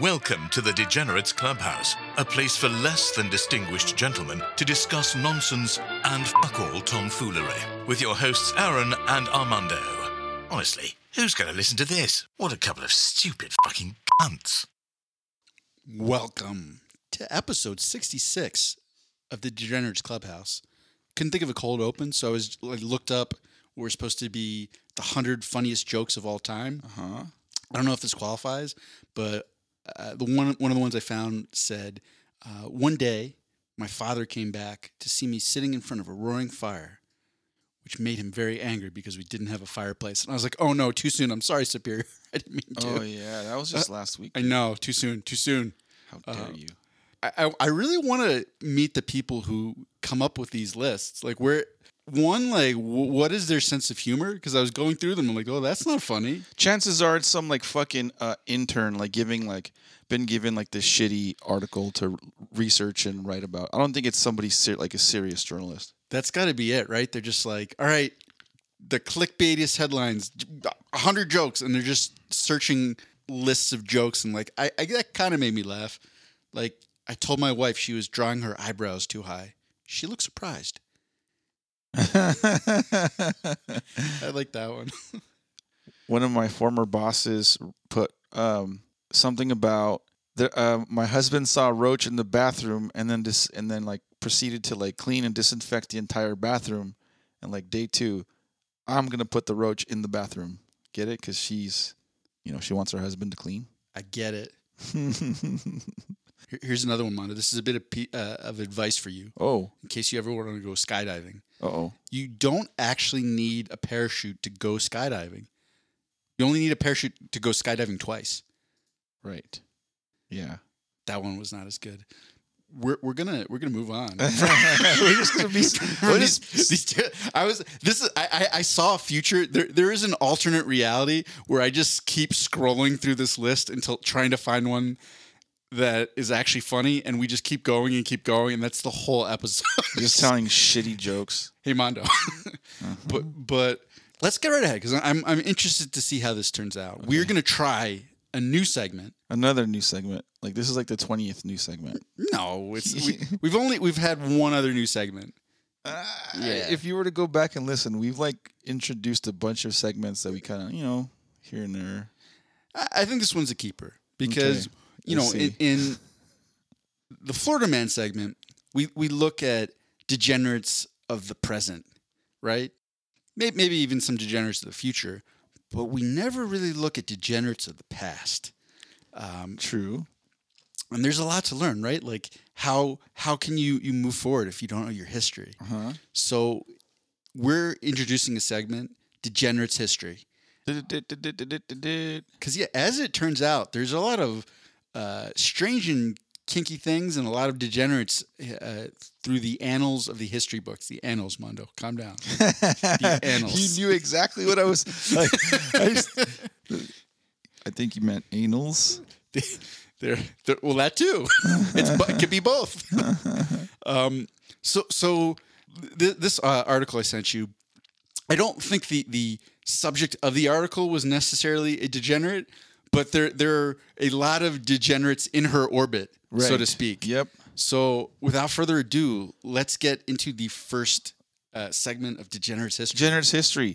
Welcome to the Degenerates Clubhouse, a place for less than distinguished gentlemen to discuss nonsense and fuck all tomfoolery. With your hosts Aaron and Armando. Honestly, who's going to listen to this? What a couple of stupid fucking cunts. Welcome to episode 66 of the Degenerates Clubhouse. Couldn't think of a cold open, so I was like looked up. We're supposed to be the hundred funniest jokes of all time. Uh huh. I don't know if this qualifies, but uh, the one one of the ones I found said, uh, "One day, my father came back to see me sitting in front of a roaring fire, which made him very angry because we didn't have a fireplace." And I was like, "Oh no, too soon. I'm sorry, Superior. I didn't mean to. Oh yeah, that was just last week. I know, too soon, too soon." How dare uh, you? I, I, I really want to meet the people who come up with these lists. Like, where one, like, w- what is their sense of humor? Because I was going through them, I'm like, oh, that's not funny. Chances are it's some like fucking uh, intern like giving like been given like this shitty article to research and write about. I don't think it's somebody ser- like a serious journalist. That's got to be it, right? They're just like, all right, the clickbaitiest headlines, a hundred jokes, and they're just searching lists of jokes, and like, I, I that kind of made me laugh. Like, I told my wife she was drawing her eyebrows too high. She looked surprised. I like that one. One of my former bosses put um, something about the, uh, my husband saw a roach in the bathroom and then dis- and then like proceeded to like clean and disinfect the entire bathroom. And like day two, I'm gonna put the roach in the bathroom. Get it? Because she's, you know, she wants her husband to clean. I get it. Here's another one, Mondo. This is a bit of, uh, of advice for you oh, in case you ever want to go skydiving. Oh. You don't actually need a parachute to go skydiving. You only need a parachute to go skydiving twice. Right. Yeah. That one was not as good. We're, we're gonna we're gonna move on. We're just gonna be. These two- I was this is I, I I saw a future. There there is an alternate reality where I just keep scrolling through this list until trying to find one that is actually funny, and we just keep going and keep going, and that's the whole episode. just telling shitty jokes. hey Mondo, but but let's get right ahead because I'm I'm interested to see how this turns out. We're gonna try a new segment. Another new segment. Like this is like the twentieth new segment. No, it's we, we've only we've had one other new segment. Uh, Yeah. If you were to go back and listen, we've like introduced a bunch of segments that we kind of, you know, here and there. I I think this one's a keeper because Okay. You know in, in the Florida Man segment, we we look at degenerates of the present, right? Maybe, maybe even some degenerates of the future, but we never really look at degenerates of the past. Um, True. and there's a lot to learn, right? Like how how can you you move forward if you don't know your history? Uh huh. So we're introducing a segment, degenerates history. Because yeah, as it turns out, there's a lot of uh, strange and kinky things and a lot of degenerates uh, through the annals of the history books. The annals, Mondo. Calm down. annals. You knew exactly what I was. Like, I, just- I think you meant anals. They're, they're, well, that too. it's it could be both. um, so so th- this uh, article I sent you, I don't think the the subject of the article was necessarily a degenerate, but there there are a lot of degenerates in her orbit, so to speak. Yep. So without further ado, let's get into the first uh, segment of degenerates history. Degenerate's history.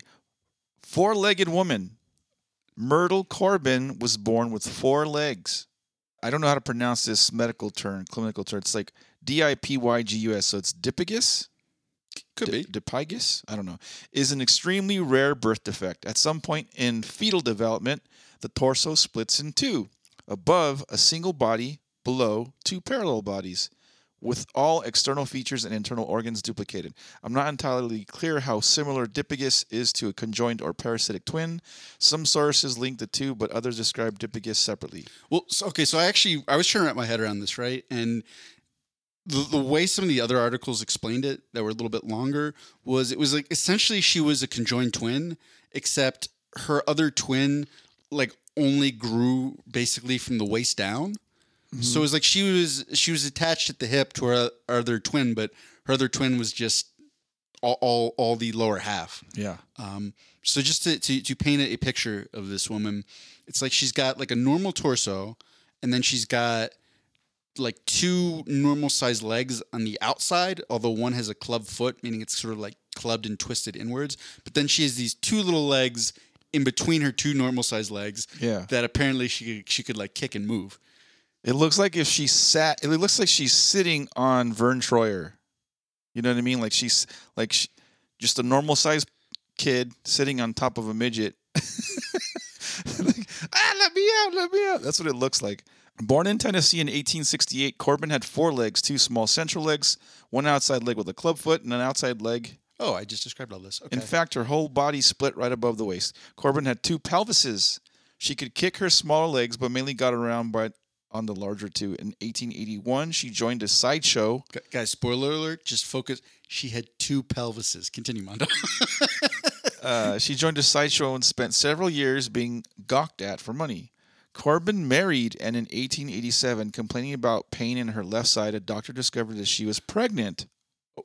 Four legged woman. Myrtle Corbin was born with four legs. I don't know how to pronounce this medical term, clinical term. It's like D I P Y G U S. So it's Dipygus? Could be. D- Dipygus? I don't know. Is an extremely rare birth defect. At some point in fetal development, the torso splits in two. Above, a single body. Below, two parallel bodies with all external features and internal organs duplicated. I'm not entirely clear how similar Dipygus is to a conjoined or parasitic twin. Some sources link the two, but others describe Dipygus separately. Well, so, okay, so I actually I was trying to wrap my head around this, right? And the, the way some of the other articles explained it that were a little bit longer was it was like essentially she was a conjoined twin, except her other twin like only grew basically from the waist down. So it was like she was she was attached at the hip to her other twin, but her other twin was just all all, all the lower half. Yeah. Um, so just to, to, to paint a picture of this woman, it's like she's got like a normal torso, and then she's got like two normal sized legs on the outside, although one has a club foot, meaning it's sort of like clubbed and twisted inwards. But then she has these two little legs in between her two normal sized legs Yeah. that apparently she could, she could like kick and move. It looks like if she sat. It looks like she's sitting on Vern Troyer. You know what I mean? Like she's like sh just a normal sized kid sitting on top of a midget. like, ah, let me out, let me out. That's what it looks like. Born in Tennessee in 1868, Corbin had four legs: two small central legs, one outside leg with a club foot, and an outside leg Oh, I just described all this. Okay. In fact, her whole body split right above the waist. Corbin had two pelvises. She could kick her smaller legs, but mainly got around by on the larger two. In 1881, she joined a sideshow. Gu- Guys, spoiler alert, just focus. She had two pelvises. Continue, Mondo. Uh, she joined a sideshow and spent several years being gawked at for money. Corbin married, and in 1887, complaining about pain in her left side, a doctor discovered that she was pregnant.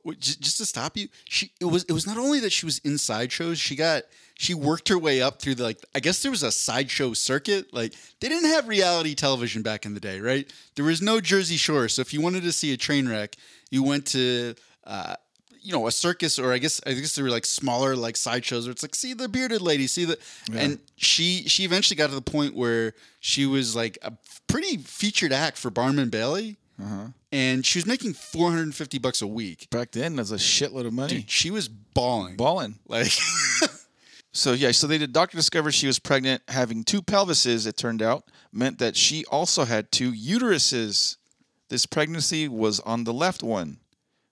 Wait, just, to stop you, she it was it was not only that she was in sideshows, she got she worked her way up through the like I guess there was a sideshow circuit. Like they didn't have reality television back in the day, right? There was no Jersey Shore, so if you wanted to see a train wreck, you went to uh, you know a circus or I guess I guess there were like smaller like sideshows where it's like see the bearded lady, see the and she she eventually got to the point where she was like a pretty featured act for Barnum and Bailey. And she was making 450 bucks a week. Back then, that's a shitload of money. Dude, she was bawling. Balling. Like, So yeah, so they the doctor discovered she was pregnant, having two pelvises. It turned out meant that she also had two uteruses. This pregnancy was on the left one.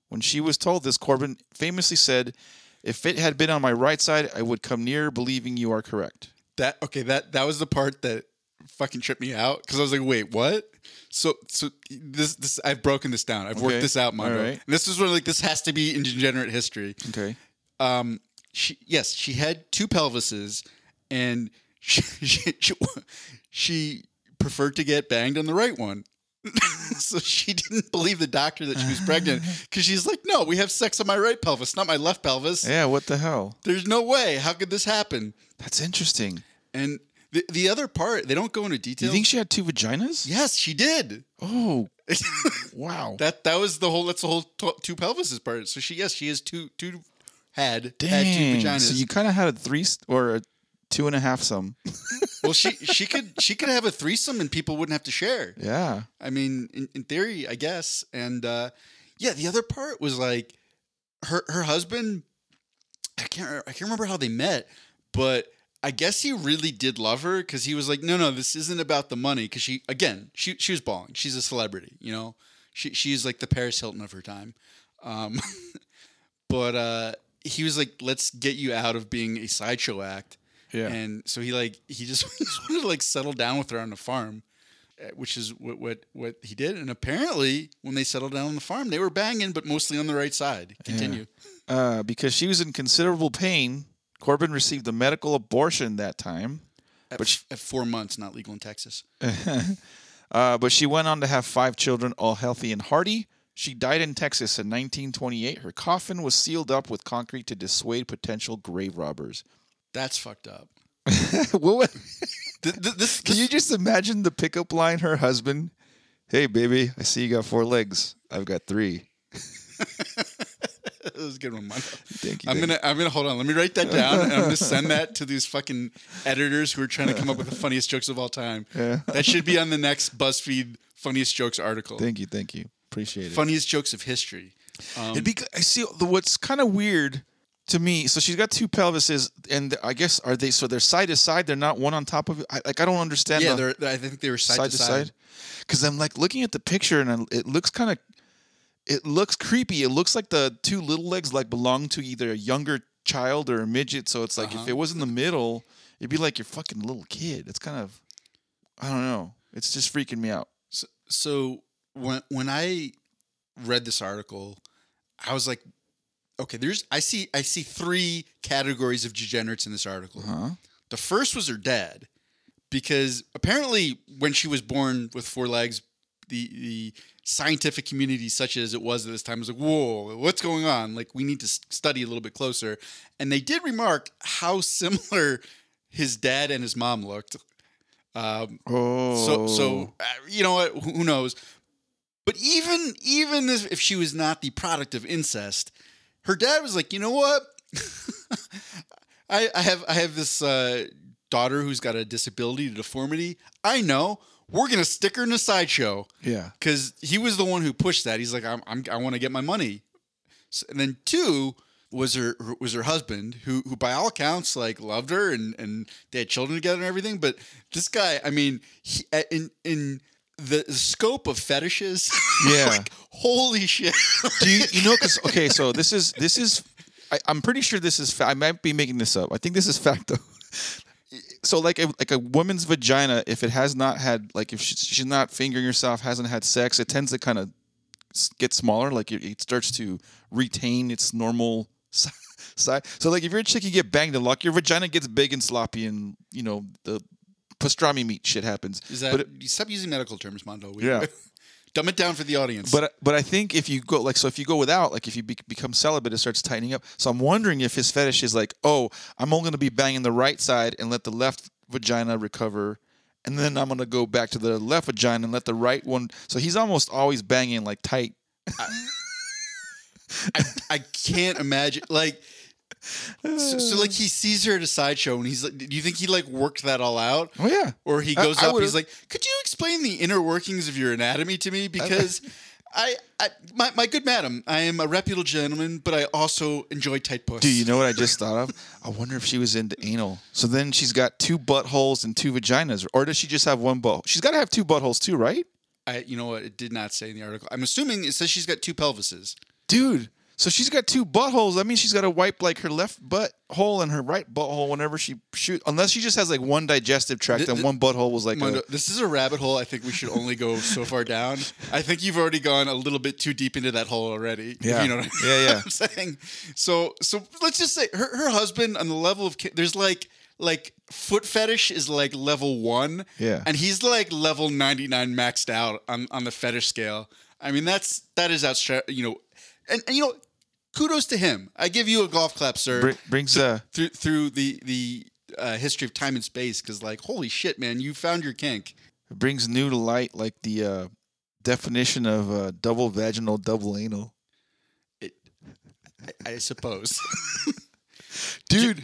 When she was told this, Corbin famously said, "If it had been on my right side, I would come near believing you are correct." that okay, that that was the part that fucking tripped me out because I was like, wait, what? So so this this I've broken this down. I've worked this out, Mondo. Right. And this is where like this has to be in degenerate history. Okay. Um, she yes, she had two pelvises, and she she, she, she preferred to get banged on the right one. so she didn't believe the doctor that she was pregnant because she's like, no, we have sex on my right pelvis, not my left pelvis. Yeah. What the hell? There's no way. How could this happen? That's interesting. And the the other part, they don't go into Do detail. you think she had two vaginas? yes, she did. Oh, wow. that that was the whole. That's the whole t- two pelvises part. So she yes, she has two two had had two vaginas. So you kind of had a three or a two and a half some. well, she she could she could have a threesome and people wouldn't have to share. Yeah. I mean, in, in theory, I guess. And uh, yeah, the other part was like her her husband. I can't I can't remember how they met, but I guess he really did love her because he was like, no, no, this isn't about the money. Because she again, she she was balling. She's a celebrity, you know. She she's like the Paris Hilton of her time. Um, but uh, he was like, let's get you out of being a sideshow act. Yeah. And so he like he just, he just wanted to like settle down with her on the farm, uh, which is what what what he did. And apparently, when they settled down on the farm, they were banging, but mostly on the right side. Continue. Uh, because she was in considerable pain, Corbin received a medical abortion that time. At, But she- at four months, not legal in Texas. Uh, but she went on to have five children, all healthy and hearty. She died in Texas in 1928. Her coffin was sealed up with concrete to dissuade potential grave robbers. That's fucked up. what, would- Th- th- this, can you just imagine the pickup line her husband? Hey, baby, I see you got four legs. I've got three. that was a good one, Mondo. Thank you. I'm gonna I'm gonna hold on. Let me write that down, and I'm gonna send that to these fucking editors who are trying to come up with the funniest jokes of all time. Yeah. That should be on the next BuzzFeed funniest jokes article. Thank you. Thank you. Appreciate it. Funniest jokes of history. Um, It'd be. I see. The, what's kind of weird to me. So she's got two pelvises, and I guess are they? So they're side to side. They're not one on top of it. I, like I don't understand. yeah, the- they're, I think they were side, to side. Because I'm like looking at the picture, and it looks kind of. It looks creepy. It looks like the two little legs like belong to either a younger child or a midget. So it's like if Uh-huh. it was in the middle, it'd be like your fucking little kid. It's kind of. I don't know. It's just freaking me out. So, so when when I read this article, I was like, okay, there's I see I see three categories of degenerates in this article. Huh? The first was her dad, because apparently when she was born with four legs, the the scientific community, such as it was at this time, was like, "Whoa, what's going on? Like, we need to study a little bit closer." And they did remark how similar his dad and his mom looked. Um, Oh, so so uh, you know what? Who knows? But even even if if she was not the product of incest, her dad was like, you know what? I, I have I have this uh, daughter who's got a disability, a deformity. I know. We're gonna stick her in a sideshow yeah, because he was the one who pushed that. He's like, I'm, I'm I want to get my money. So, and then two was her was her husband, who who by all accounts like loved her and and they had children together and everything. But this guy, I mean, he, in in the scope of fetishes, Yeah. like, holy shit. Do you, you know? Because okay, so this is this is. I, I'm pretty sure this is. Fa- I might be making this up. I think this is fact though. So like a, like a woman's vagina, if it has not had like if she's, she's not fingering herself, hasn't had sex, it tends to kind of get smaller. Like it, it starts to retain its normal size. So like if you're a chick, you get banged a lot, your vagina gets big and sloppy, and you know the pastrami meat shit happens. Is that But it- you stop using medical terms, Mondo? We, Yeah. dumb it down for the audience. But but I think if you go like so if you go without like if you be, become celibate it starts tightening up. So I'm wondering if his fetish is like oh I'm only going to be banging the right side and let the left vagina recover, and then I'm going to go back to the left vagina and let the right one. So he's almost always banging like tight. I, I can't imagine like so, so like he sees her at a sideshow and he's like do you think he like worked that all out Oh yeah. or he goes I up would've- he's like could you explain the inner workings of your anatomy to me because I, I my, my good madam i am a reputable gentleman but i also enjoy tight puss Do you know what I just thought of? I wonder if she was into anal. So then she's got two buttholes and two vaginas, or does she just have one butt? She's got to have two buttholes too, right? I, you know what it did not say in the article i'm assuming it says she's got two pelvises Dude, so she's got two buttholes. That means she's got to wipe like her left butt hole and her right butthole whenever she shoot. Unless she just has like one digestive tract Th- and th- one butthole was like Mondo, a, this is a rabbit hole i think we should only go so far down i think you've already gone a little bit too deep into that hole already Yeah. you know what I- Yeah, yeah. I'm saying so so let's just say her, her husband on the level of there's like like foot fetish is like level one Yeah. and he's like level 99 maxed out on on the fetish scale i mean that's that is outstra you know and, and you know kudos to him i give you a golf clap sir br- brings uh through through the the uh, history of time and space because like holy shit man you found your kink It brings new to light like the uh, definition of uh, double vaginal, double anal. I, I suppose Dude,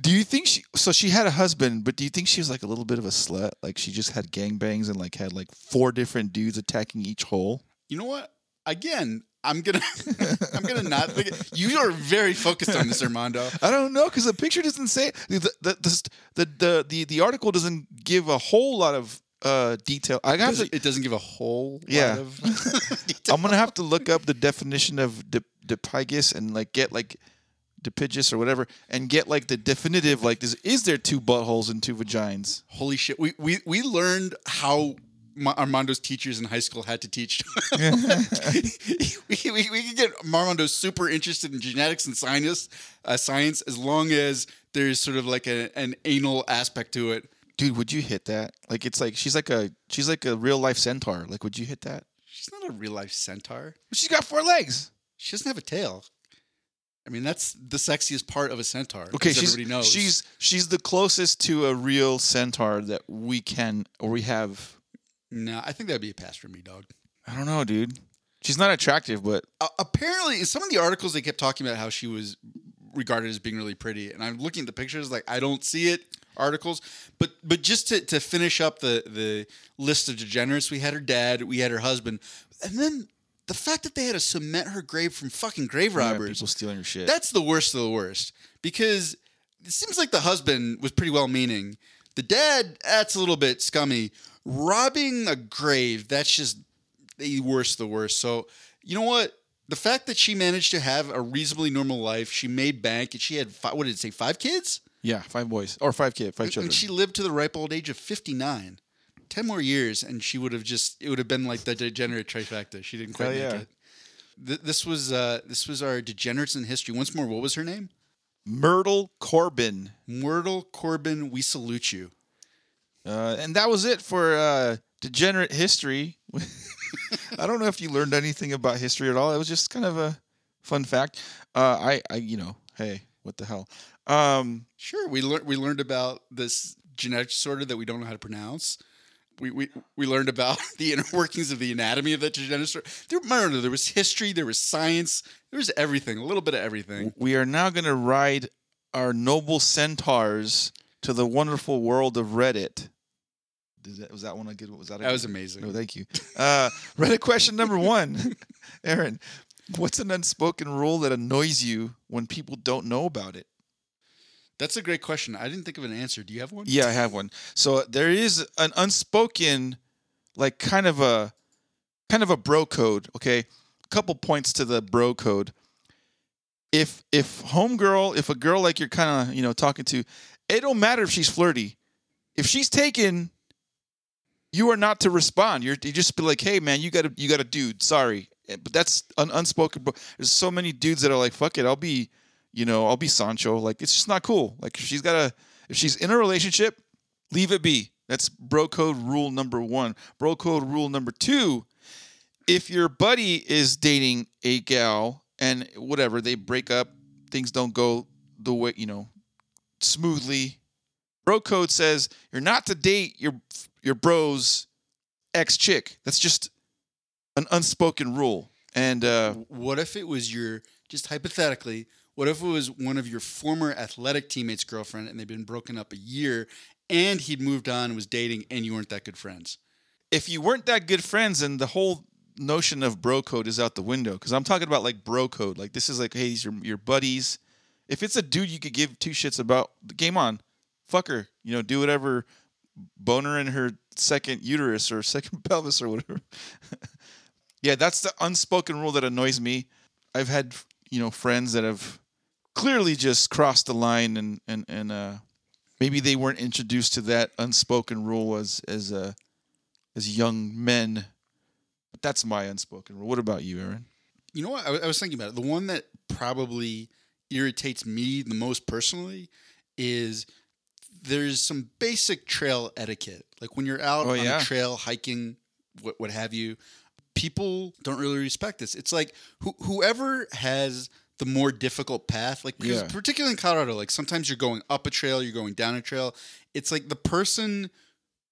do you think she? So she had a husband, but do you think she was like a little bit of a slut? Like she just had gangbangs and like had like four different dudes attacking each hole. you know what again i'm gonna i'm gonna not think you are very focused on this armando I don't know because the picture doesn't say the the, the the the the the article doesn't give a whole lot of uh detail. I have to. it doesn't give a whole Yeah. lot of. I'm gonna have to look up the definition of dip, dipygus and like get like dipygus or whatever and get like the definitive like is is there two buttholes and two vaginas? holy shit we we we learned how Ma- Armando's teachers in high school had to teach. we, we, we can get Armando super interested in genetics and science, uh, science as long as there's sort of like a, an anal aspect to it. Dude, would you hit that? Like it's like she's like a she's like a real life centaur. Like would you hit that? She's not a real life centaur. She's got four legs. She doesn't have a tail. I mean, that's the sexiest part of a centaur. Okay, she's everybody knows. she's she's the closest to a real centaur that we can or we have. No, I think that'd be a pass for me, dog. I don't know, dude. She's not attractive, but Uh, apparently, some of the articles they kept talking about how she was regarded as being really pretty, and I'm looking at the pictures like I don't see it. Articles, but but just to, to finish up the the list of degenerates, we had her dad, we had her husband, and then the fact that they had to cement her grave from fucking grave yeah, robbers. people stealing her shit. That's the worst of the worst because it seems like the husband was pretty well meaning. The dad, that's a little bit scummy. Robbing a grave, that's just the worst of the worst. So, you know what? The fact that she managed to have a reasonably normal life, she made bank, and she had, five, what did it say, five kids? yeah, five boys or five kids, five children. And she lived to the ripe old age of 59. 10 more years, and she would have just, it would have been like the degenerate trifecta. She didn't quite Hell make yeah. it. Th- This was uh, this was our degenerates in history. Once more, what was her name? Myrtle Corbin. Myrtle Corbin, we salute you. Uh, and that was it for uh, degenerate history. I don't know if you learned anything about history at all. It was just kind of a fun fact. Uh, I, I, you know, hey, what the hell? Um, Sure, we learned we learned about this genetic disorder that we don't know how to pronounce. We, we, we learned about the inner workings of the anatomy of that genetic disorder. There, know, there was history, there was science, there was everything, a little bit of everything. We are now going to ride our noble centaurs to the wonderful world of Reddit. That, was that one a good? Was that a That was good- amazing. No, thank you. Uh, Reddit question number one, Aaron. What's an unspoken rule that annoys you when people don't know about it? That's a great question. I didn't think of an answer. Do you have one? Yeah, I have one. So there is an unspoken, like kind of a, kind of a bro code. Okay, a couple points to the bro code. If if homegirl, if a girl like you're kind of you know talking to, it don't matter if she's flirty. If she's taken, you are not to respond. You're you just be like, hey man, you got a you got a dude. Sorry, Eh, but that's an unspoken. bro- There's so many dudes that are like, fuck it, I'll be, you know, I'll be Sancho. Like it's just not cool. Like she's got a if she's in a relationship, leave it be. That's bro code rule number one. Bro code rule number two. If your buddy is dating a gal and whatever, they break up, things don't go the way, you know, smoothly. Bro code says you're not to date your your bro's ex chick. That's just an unspoken rule. And uh What if it was your, just hypothetically, what if it was one of your former athletic teammates' girlfriend and they'd been broken up a year and he'd moved on and was dating and you weren't that good friends? if you weren't that good friends, then the whole notion of bro code is out the window. Because I'm talking about like bro code. Like this is like, hey, these are your buddies. If it's a dude you could give two shits about, game on, fuck her. You know, do whatever, boner in her second uterus or second pelvis or whatever. yeah, that's the unspoken rule that annoys me. I've had you know friends that have clearly just crossed the line and and and uh, maybe they weren't introduced to that unspoken rule as as uh, as young men. But that's my unspoken rule. What about you, Aaron? You know what? I was thinking about it. The one that probably irritates me the most personally is there's some basic trail etiquette. Like when you're out Oh, on yeah. a trail hiking, what, what have you, people don't really respect this. It's like who, whoever has the more difficult path, like because Yeah. particularly in Colorado, like sometimes you're going up a trail, you're going down a trail. It's like the person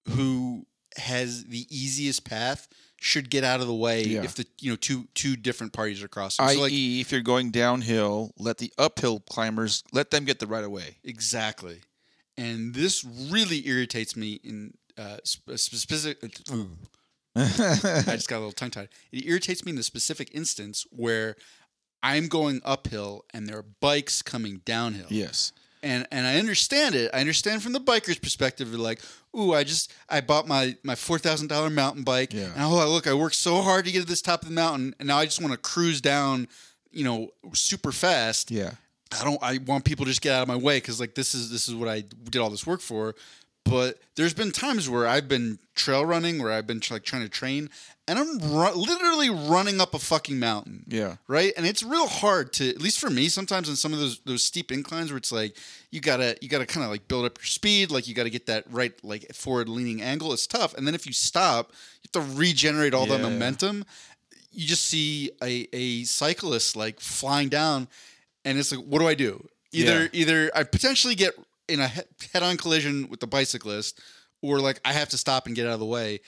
who has the easiest path should get out of the way Yeah. if the you know two two different parties are crossing. I.e., So like if you're going downhill, let the uphill climbers let them get the right of way. exactly, and this really irritates me in uh, sp- specific. I just got a little tongue tied. It irritates me in the specific instance where I'm going uphill and there are bikes coming downhill. yes. And and I understand it. I understand from the biker's perspective. They're like, "Ooh, I just I bought my my four thousand dollar mountain bike, Yeah. and oh look, I worked so hard to get to this top of the mountain, and now I just want to cruise down, you know, super fast. Yeah. I don't. I want people to just get out of my way because like this is this is what I did all this work for. But there's been times where I've been trail running, where I've been like trying to train, and I'm ru- literally running up a fucking mountain Yeah. right? And it's real hard to, at least for me, sometimes on some of those those steep inclines where it's like you gotta you gotta kind of like build up your speed, like you gotta get that right like forward leaning angle. It's tough, and then if you stop, you have to regenerate all that Yeah. momentum. You just see a a cyclist like flying down, and it's like, what do I do? Either Yeah. either I potentially get in a head on collision with the bicyclist, or like I have to stop and get out of the way.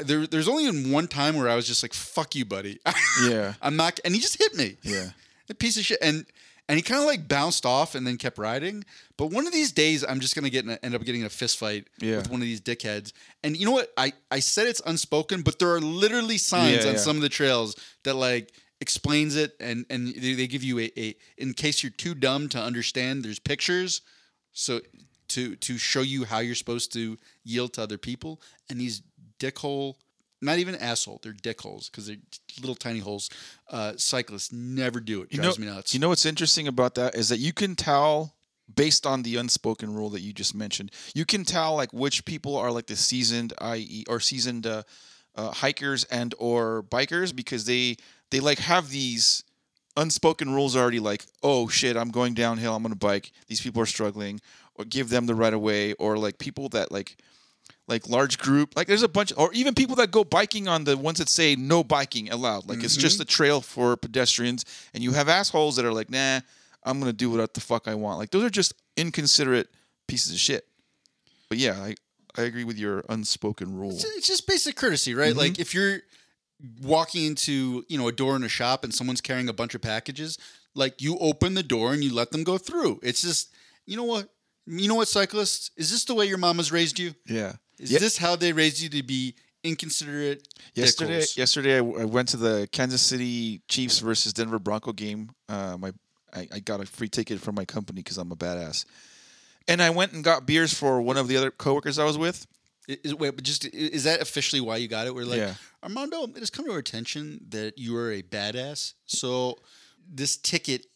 There, there's only in one time where I was just like, "Fuck you, buddy." Yeah. I'm not, and he just hit me. Yeah. A piece of shit, and and he kind of like bounced off and then kept riding. But one of these days, I'm just gonna get in a, end up getting in a fist fight Yeah. with one of these dickheads. And you know what? I I said it's unspoken, but there are literally signs Yeah, on yeah. some of the trails that like explains it, and and they, they give you a, a in case you're too dumb to understand. There's pictures, so to to show you how you're supposed to yield to other people. And these dickhole, not even asshole, they're dickholes because they're little tiny holes. Uh, cyclists never do it. You know, me nuts. you know what's interesting about that is that you can tell based on the unspoken rule that you just mentioned. You can tell like which people are like the seasoned, i.e., or seasoned uh, uh, hikers and or bikers because they they like have these unspoken rules already. Like, oh shit, I'm going downhill. I'm gonna bike. These people are struggling, or give them the right of way, or like people that like like large group like there's a bunch or even people that go biking on the ones that say no biking allowed like it's just a trail for pedestrians and you have assholes that are like nah i'm gonna do what the fuck i want like those are just inconsiderate pieces of shit but yeah, I I agree with your unspoken rule. It's, it's just basic courtesy, right? Mm-hmm. Like if you're walking into you know a door in a shop and someone's carrying a bunch of packages, like you open the door and you let them go through. It's just you know what you know what cyclists is this the way your mama's raised you? Yeah. Is Yeah. this how they raised you to be inconsiderate? Yesterday, dickholes? yesterday I, w- I went to the Kansas City Chiefs versus Denver Bronco game. Uh, my I, I got a free ticket from my company because I'm a badass, and I went and got beers for one of the other coworkers I was with. Is, wait, but just is that officially why you got it? We're like Yeah. Armando, it has come to our attention that you are a badass. So this ticket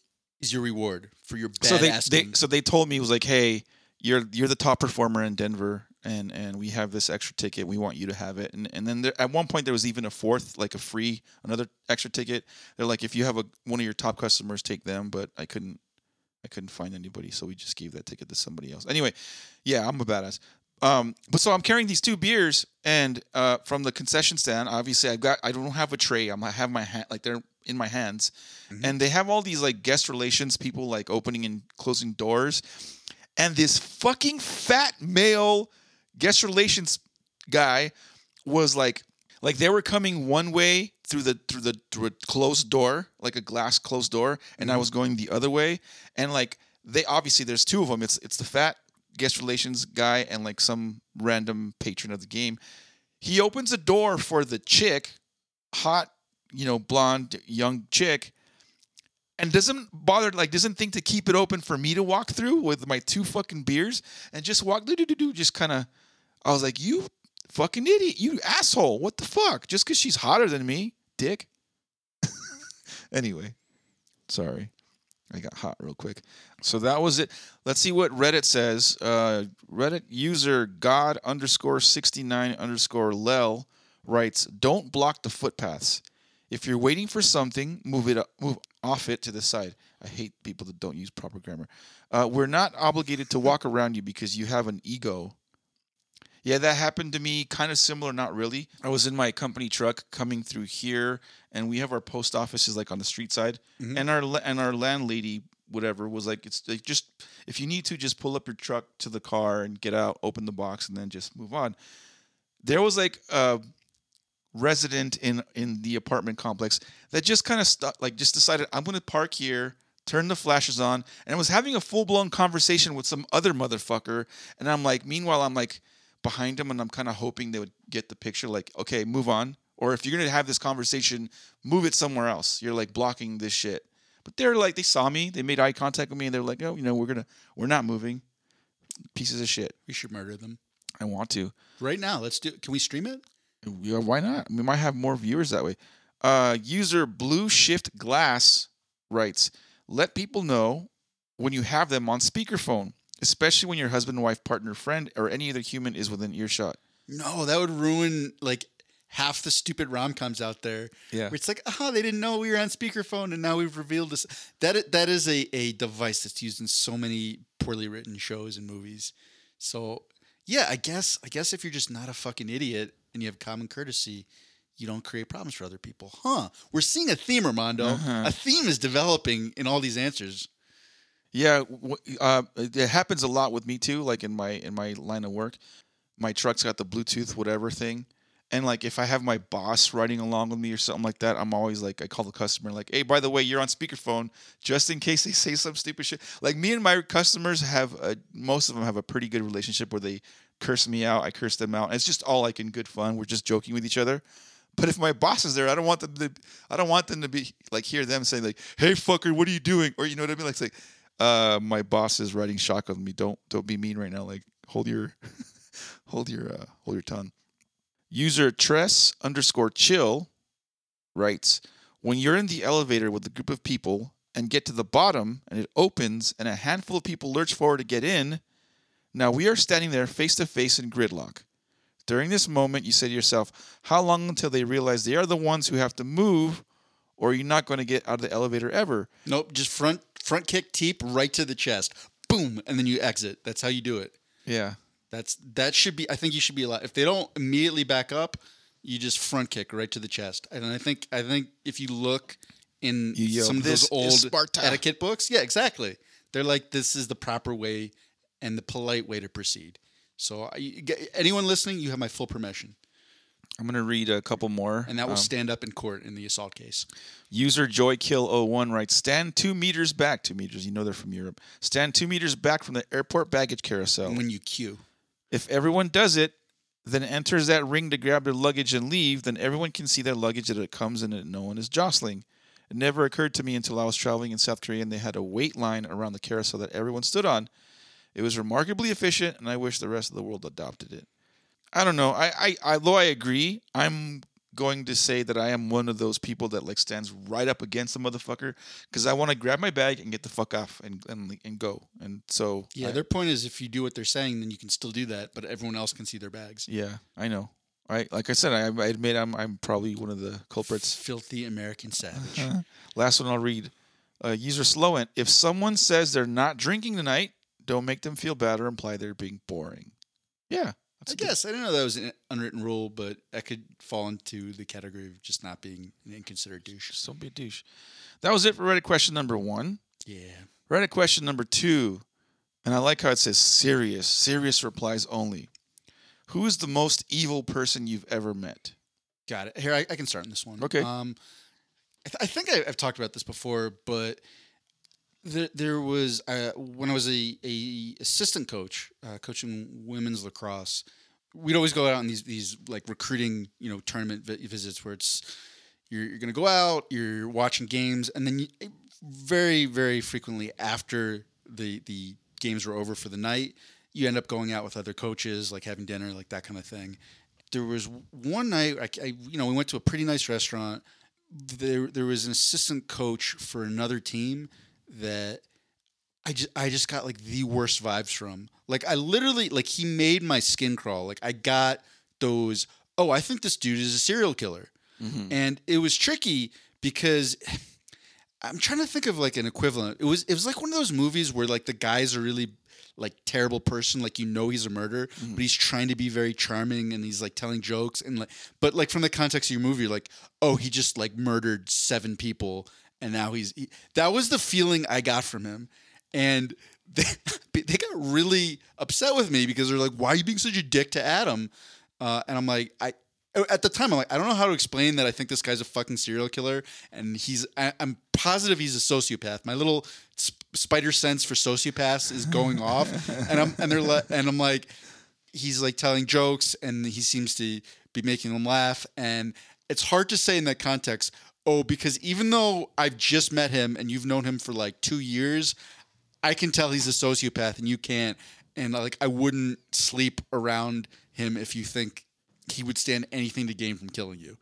is your reward for your badass. so they, they so they told me it was like, hey, you're you're the top performer in Denver, and and we have this extra ticket. We want you to have it. And and then there, at one point there was even a fourth, like a free another extra ticket. They're like, if you have a one of your top customers, take them. But I couldn't I couldn't find anybody, so we just gave that ticket to somebody else. Anyway, yeah, I'm a badass. Um, but so I'm carrying these two beers, and uh, from the concession stand, obviously I've got I don't have a tray. I'm I have my hand like they're in my hands, and they have all these like guest relations people like opening and closing doors, and this fucking fat male guest relations guy was like like they were coming one way through the through the through a closed door like a glass closed door and i was going the other way. And like they obviously there's two of them it's it's the fat guest relations guy and like some random patron of the game he opens a door for the chick hot you know blonde young chick and doesn't bother like doesn't think to keep it open for me to walk through with my two fucking beers and just walk do do do do just kind of I was like you fucking idiot you asshole what the fuck? Just because she's hotter than me dick. Anyway sorry I got hot real quick so that was it let's see what Reddit says uh, Reddit user God underscore sixty nine underscore Lel writes don't block the footpaths if you're waiting for something, move it up, move off it to the side. I hate people that don't use proper grammar. Uh, we're not obligated to walk around you because you have an ego. Yeah, that happened to me. Kind of similar, not really. I was in my company truck coming through here, and we have our post offices like on the street side, mm-hmm. and our and our landlady, whatever, was like, it's like just if you need to, just pull up your truck to the car and get out, open the box, and then just move on. There was like a resident in in the apartment complex that just kind of like just decided I'm going to park here, turn the flashes on, and was having a full blown conversation with some other motherfucker. And I'm like, meanwhile, I'm like behind them, and I'm kind of hoping they would get the picture. Like, okay, move on. Or if you're going to have this conversation, move it somewhere else. You're like blocking this shit. But they're like, they saw me, they made eye contact with me, and they're like, oh, you know, we're gonna, we're not moving. Pieces of shit. we should murder them I want to. right now. Let's do. Can we stream it? Yeah, why not? We might have more viewers that way. Uh, user Blue Shift Glass writes, "Let people know when you have them on speakerphone, especially when your husband, wife, partner, friend, or any other human is within earshot." No, that would ruin like half the stupid rom coms out there. Yeah. Where it's like, oh, they didn't know we were on speakerphone, and now we've revealed this. That that is a, a device that's used in so many poorly written shows and movies. So yeah, I guess I guess if you're just not a fucking idiot and you have common courtesy, you don't create problems for other people. Huh? We're seeing a theme, Armando. Uh-huh. A theme is developing in all these answers. Yeah, uh, it happens a lot with me too. Like in my in my line of work, my truck's got the Bluetooth whatever thing, and like if I have my boss riding along with me or something like that, I'm always like I call the customer like, hey, by the way, you're on speakerphone, just in case they say some stupid shit. Like me and my customers have a, most of them have a pretty good relationship where they curse me out, I curse them out. And it's just all like in good fun. We're just joking with each other. But if my boss is there, I don't want them to. I don't want them to be like hear them saying like, "Hey fucker, what are you doing?" Or you know what I mean? Like, like, uh, my boss is riding shotgun with me. Don't don't be mean right now. Like, hold your, hold your, uh, hold your tongue. User Tress underscore chill writes, when you're in the elevator with a group of people and get to the bottom and it opens and a handful of people lurch forward to get in, now we are standing there face to face in gridlock. During this moment, you say to yourself, how long until they realize they are the ones who have to move, or you're not going to get out of the elevator ever? Nope, just front front kick teep right to the chest. Boom, and then you exit. That's how you do it. Yeah. That's that should be. I think you should be allowed. If they don't immediately back up, you just front kick right to the chest. And I think I think if you look in You some of "This those old etiquette books, yeah, exactly. They're like this is the proper way and the polite way to proceed. So I, anyone listening, you have my full permission, I'm gonna read a couple more. and that will Um, stand up in court in the assault case. User JoyKill01 writes, stand two meters back. Two meters, you know they're from Europe. Stand two meters back from the airport baggage carousel. When you queue, If everyone does it, then enters that ring to grab their luggage and leave, then everyone can see their luggage that it comes in and no one is jostling. It never occurred to me until I was traveling in South Korea and they had a wait line around the carousel that everyone stood on. It was remarkably efficient, and I wish the rest of the world adopted it. I don't know. I, I, I though I agree, I'm going to say that I am one of those people that like stands right up against the motherfucker because I want to grab my bag and get the fuck off and and, and go. And so yeah, I- their point is if you do what they're saying, then you can still do that, but everyone else can see their bags. Yeah, I know. I like I said, I, I admit I'm I'm probably one of the culprits. Filthy American savage. Last one I'll read. Uh, user Slowent. If someone says they're not drinking tonight, don't make them feel bad or imply they're being boring. Yeah, that's I a good- guess I didn't know that was an unwritten rule, but I could fall into the category of just not being an inconsiderate douche. Just don't be a douche. That was it for Reddit question number one. Yeah. Reddit question number two, and I like how it says serious, serious replies only. Who is the most evil person you've ever met? Got it. Here, I, I can start on this one. Okay. Um, I, th- I think I, I've talked about this before, but there, there was uh, when I was a, a assistant coach uh, coaching women's lacrosse. We'd always go out on these these like recruiting you know tournament vi- visits where it's you're, you're going to go out, you're watching games, and then you, very very frequently after the the games were over for the night, you end up going out with other coaches, like having dinner, like that kind of thing. There was one night, I, I you know, we went to a pretty nice restaurant. There there was an assistant coach for another team that I just I just got like the worst vibes from. Like I literally like he made my skin crawl. Like I got those. Oh, I think this dude is a serial killer, mm-hmm. and it was tricky because I'm trying to think of like an equivalent. It was it was like one of those movies where like the guy's a really like terrible person, like you know he's a murderer, mm-hmm. but he's trying to be very charming and he's like telling jokes and like but like from the context of your movie, like, oh, he just like murdered seven people and now he's he, that was the feeling I got from him. And they, they got really upset with me because they're like, why are you being such a dick to Adam? Uh, and I'm like, I at the time I'm like, I don't know how to explain that I think this guy's a fucking serial killer, and he's I, I'm positive he's a sociopath. My little sp- spider sense for sociopaths is going off, and I'm and they're le- and I'm like, he's like telling jokes, and he seems to be making them laugh, and it's hard to say in that context. Oh, because even though I've just met him and you've known him for like two years, I can tell he's a sociopath and you can't. And like, I wouldn't sleep around him if you think he would stand anything to gain from killing you.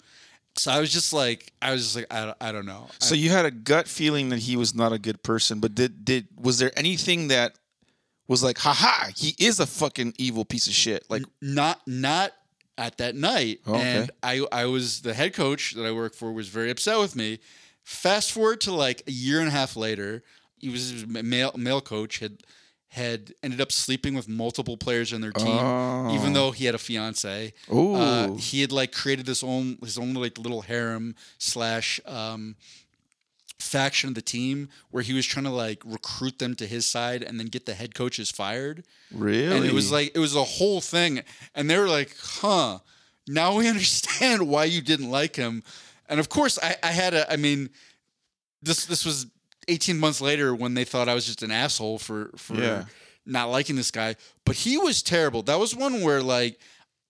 So I was just like, I was just like, I don't, I don't know. So you had a gut feeling that he was not a good person, but did did was there anything that was like, haha, he is a fucking evil piece of shit? Like, not not at that night Oh, okay. and i i was the head coach that i worked for was very upset with me fast forward to like a year and a half later he was a male male coach had had ended up sleeping with multiple players on their team Oh. even though he had a fiance uh, he had like created this own his own like little harem slash um faction of the team where he was trying to like recruit them to his side and then get the head coaches fired. Really? and it was like it was a whole thing. And they were like huh now we understand why you didn't like him. And of course i, I had a i mean this this was 18 months later when they thought i was just an asshole for for Yeah. not liking this guy. But he was terrible. That was one where like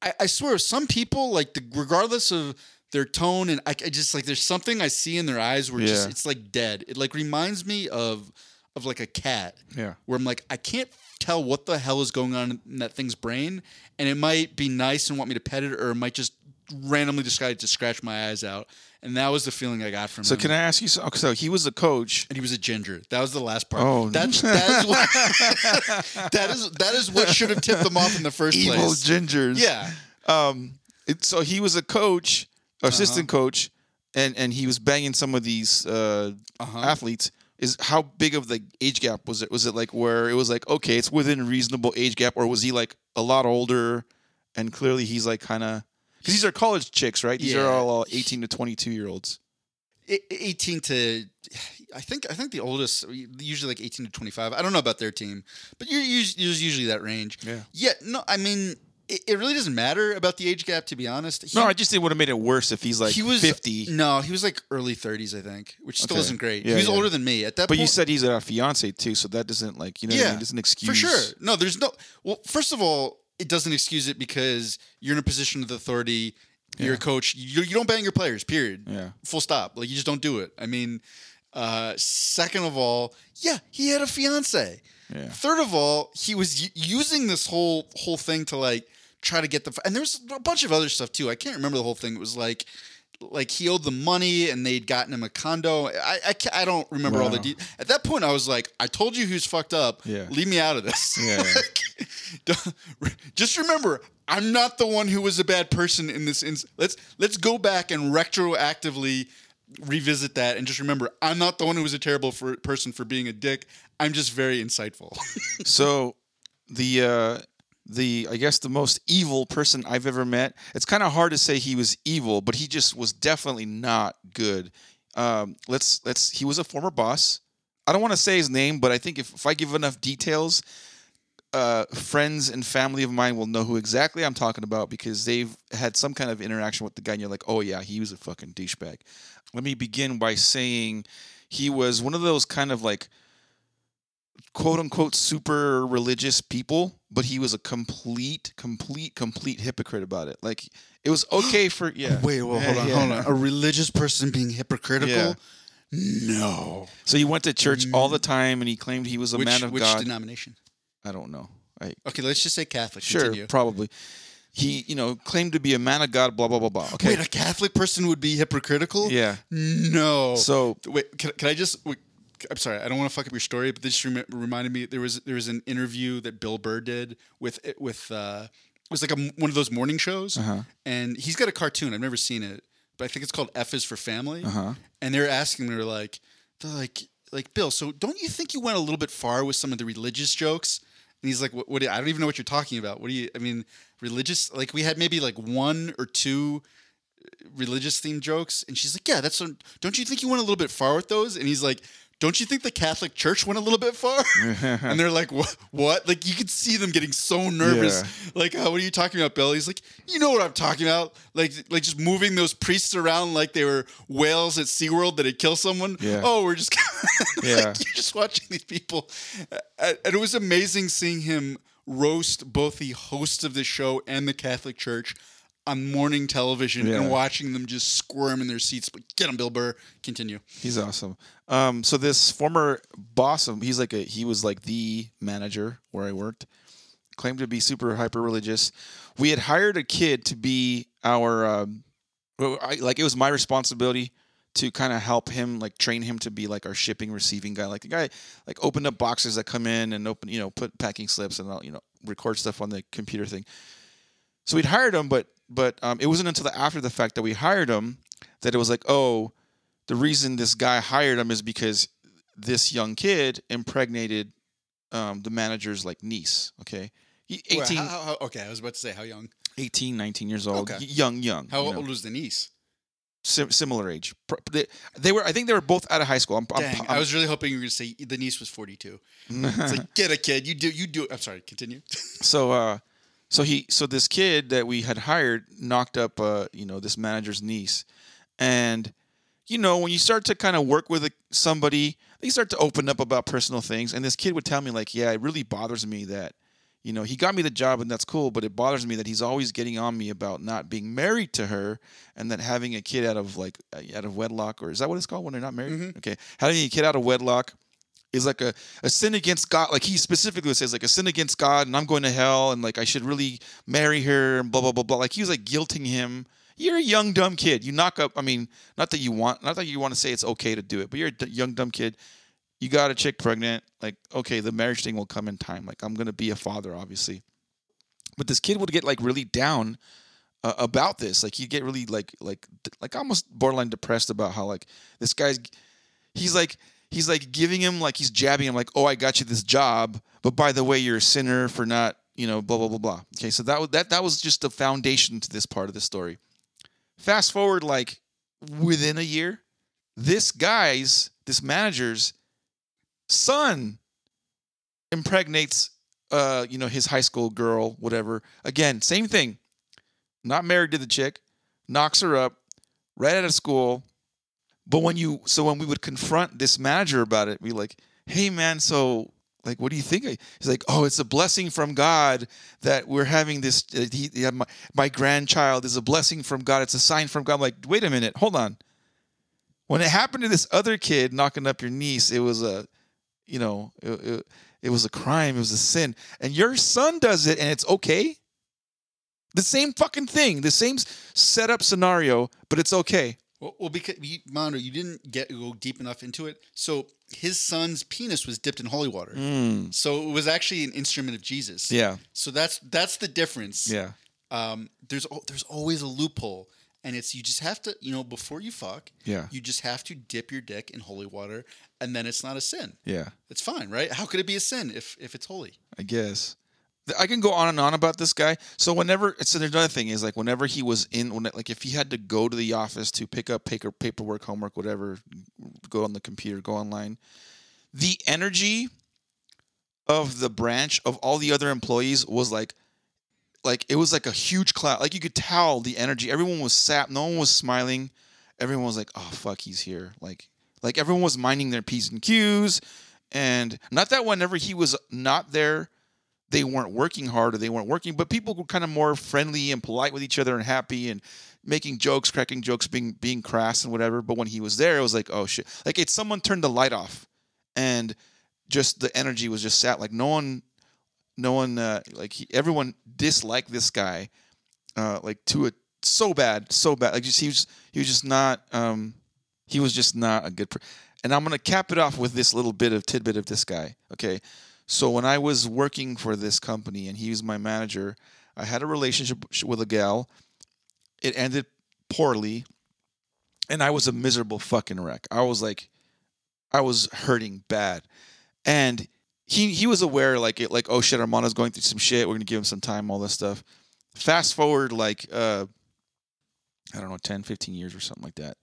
i, I swear some people like the, regardless of their tone and I, I just like there's something i see in their eyes where just it's like dead it like reminds me of of like a cat yeah. where I'm like, I can't tell what the hell is going on in that thing's brain, and it might be nice and want me to pet it, or it might just randomly decide to scratch my eyes out. And that was the feeling I got from So him. can I ask you? So, so he was a coach. and he was a ginger. That was the last part. Oh. that's that is what that is that is what should have tipped them off in the first Evil place. Evil gingers. Yeah, Um. It, so he was a coach, assistant Uh-huh. coach, and and he was banging some of these uh, Uh-huh. athletes. Is how big of the age gap was it? Was it like where it was like okay, it's within a reasonable age gap, or was he like a lot older, and clearly he's like kind of because these are college chicks, right? These are Yeah. all uh, eighteen to twenty two year olds. e- 18 to I think I think the oldest usually like 18 to 25. I don't know about their team, but you're, you're usually that range. Yeah. Yeah. No, I mean it, it really doesn't matter about the age gap to be honest. He, No, I just think it would have made it worse if he's like he was 50. No, he was like early 30s, I think, which still Okay. isn't great. Yeah, he was yeah. older than me at that point. But point. you said he's a fiance too, so that doesn't like you know what I yeah, mean? doesn't excuse for sure. No, there's no. Well, first of all, it doesn't excuse it because you're in a position of authority. You're a coach. You, you don't bang your players. Period. Yeah. Full stop. Like you just don't do it. I mean, uh, second of all, yeah, he had a fiance. Yeah. Third of all, he was u- using this whole whole thing to like try to get the and there's a bunch of other stuff too. I can't remember the whole thing. It was like like he owed them money and they'd gotten him a condo. I I, I don't remember all the details. At that point, I was like, I told you who's fucked up. Yeah. Leave me out of this. Yeah. Like, just remember, I'm not the one who was a bad person in this. Ins- let's let's go back and retroactively revisit that and just remember, I'm not the one who was a terrible for, person for being a dick. I'm just very insightful. So the uh the I guess the most evil person I've ever met. It's kind of hard to say he was evil, but he just was definitely not good. Um, let's let's he was a former boss. I don't want to say his name, but I think if, if I give enough details, uh, friends and family of mine will know who exactly I'm talking about because they've had some kind of interaction with the guy, and you're like, oh yeah, he was a fucking douchebag. Let me begin by saying he was one of those kind of like quote unquote super religious people, but he was a complete, complete, complete hypocrite about it. Like it was okay for yeah. Wait, well, hold on, yeah. hold on. A religious person being hypocritical? Yeah. No. So he went to church all the mm. time, and he claimed he was a which man of which God. denomination? I don't know. I Okay, let's just say Catholic. sure Continue. probably. He you know claimed to be a man of God. Blah blah blah blah. Okay. Wait, a Catholic person would be hypocritical? yeah. No. So Wait, can, can I just? I'm sorry, I don't want to fuck up your story, but this just remi- reminded me. There was there was an interview that Bill Burr did with with uh, it was like a, one of those morning shows, Uh-huh. and he's got a cartoon. I've never seen it, but I think it's called F is for Family. Uh-huh. And they're asking, they're like, they're like, like Bill. So don't you think you went a little bit far with some of the religious jokes? And he's like, what? what I don't even know what you're talking about. What do you? I mean, religious? Like we had maybe like one or two religious themed jokes and she's like yeah that's what, don't you think you went a little bit far with those and he's like don't you think the catholic church went a little bit far? And they're like what what? Like you could see them getting so nervous. Like uh, what are you talking about bill? He's like you know what i'm talking about. Like like just moving those priests around like they were whales at SeaWorld that had killed someone. Yeah. oh we're just Yeah. like, you're just watching these people. And it was amazing seeing him roast both the hosts of the show and the catholic church on morning television Yeah. and watching them just squirm in their seats. But get him, Bill Burr. Continue. He's awesome. Um, so this former boss, of he's like a he was like the manager where I worked. Claimed to be super hyper religious. We had hired a kid to be our um, I, like it was my responsibility to kind of help him like train him to be like our shipping receiving guy like the guy like opened up boxes that come in and open you know put packing slips and I'll, you know record stuff on the computer thing so we'd hired him but but um, it wasn't until the, after the fact that we hired him that it was like oh the reason this guy hired him is because this young kid impregnated um, the manager's like niece okay he, 18, Wait, how- how- okay, I was about to say how young. 18 19 years old Okay. young young How you know, old was the niece? sim- similar age they, they were i think they were both out of high school i'm, I'm, Dang, I'm i was really hoping you were going to say the niece was 42. It's like, get a kid. You do. You do. I'm sorry. Continue. so uh so he so this kid that we had hired knocked up uh you know this manager's niece. And you know when you start to kind of work with a, somebody they start to open up about personal things. And this kid would tell me like yeah it really bothers me that you know he got me the job and that's cool but it bothers me that he's always getting on me about not being married to her and that having a kid out of like out of wedlock or is that what it's called when they're not married? Okay. Having a kid out of wedlock is like a, a sin against God. Like he specifically says, like a sin against God, and I'm going to hell, and like I should really marry her, and blah blah blah blah. Like he was like guilting him. You're a young dumb kid. You knock up. I mean, not that you want, not that you want to say it's okay to do it, but you're a d- young dumb kid. You got a chick pregnant. Like okay, the marriage thing will come in time. Like I'm gonna be a father, obviously. But this kid would get like really down uh, about this. Like he'd get really like like like almost borderline depressed about how like this guy's he's like he's like giving him like he's jabbing him like oh I got you this job but by the way you're a sinner for not you know blah blah blah blah. Okay, so that was that that was just the foundation to this part of the story. Fast forward like within a year, this guy's, this manager's son impregnates, uh, you know, his high school girl, whatever. Again, same thing. Not married to the chick, knocks her up right out of school. But when you, so when we would confront this manager about it, we like, hey man, so like, what do you think? He's like, oh, it's a blessing from God that we're having this. Uh, he, yeah, my, my grandchild is a blessing from God. It's a sign from God. I'm like, wait a minute, hold on. When it happened to this other kid knocking up your niece, it was a, you know, it, it, it was a crime. It was a sin. And your son does it, and it's okay. The same fucking thing, the same setup scenario, but it's okay. Well, well because you, Mondo, you didn't get go deep enough into it. So his son's penis was dipped in holy water. Mm, So it was actually an instrument of Jesus. yeah, So that's that's the difference. yeah, Um, there's there's always a loophole, and it's you just have to you know before you fuck, yeah, you just have to dip your dick in holy water, and then it's not a sin. yeah. It's fine, right? How could it be a sin if if it's holy? I guess. I can go on and on about this guy. So whenever, so there's another thing is like whenever he was in, when like if he had to go to the office to pick up paper, paperwork, homework, whatever, go on the computer, go online, the energy of the branch of all the other employees was like, like it was like a huge cloud. Like you could tell the energy. Everyone was sap. No one was smiling. Everyone was like, "Oh fuck, he's here." Like, like everyone was minding their p's and q's, and not that whenever he was not there they weren't working hard or they weren't working, but people were kind of more friendly and polite with each other and happy and making jokes, cracking jokes, being being crass and whatever. But when he was there, it was like, oh shit! Like it's someone turned the light off, and just the energy was just sat. Like no one, no one, uh, like he, everyone disliked this guy, uh, like to it so bad, so bad. Like just he was he was just not. Um, he was just not a good. Per- and I'm gonna cap it off with this little bit of tidbit of this guy. Okay. So when I was working for this company and he was my manager, I had a relationship with a gal. It ended poorly, and I was a miserable fucking wreck. I was like, I was hurting bad, and he he was aware like it like oh shit Armando's going through some shit. We're gonna give him some time, all this stuff. Fast forward like uh, I don't know 10, 15 years or something like that,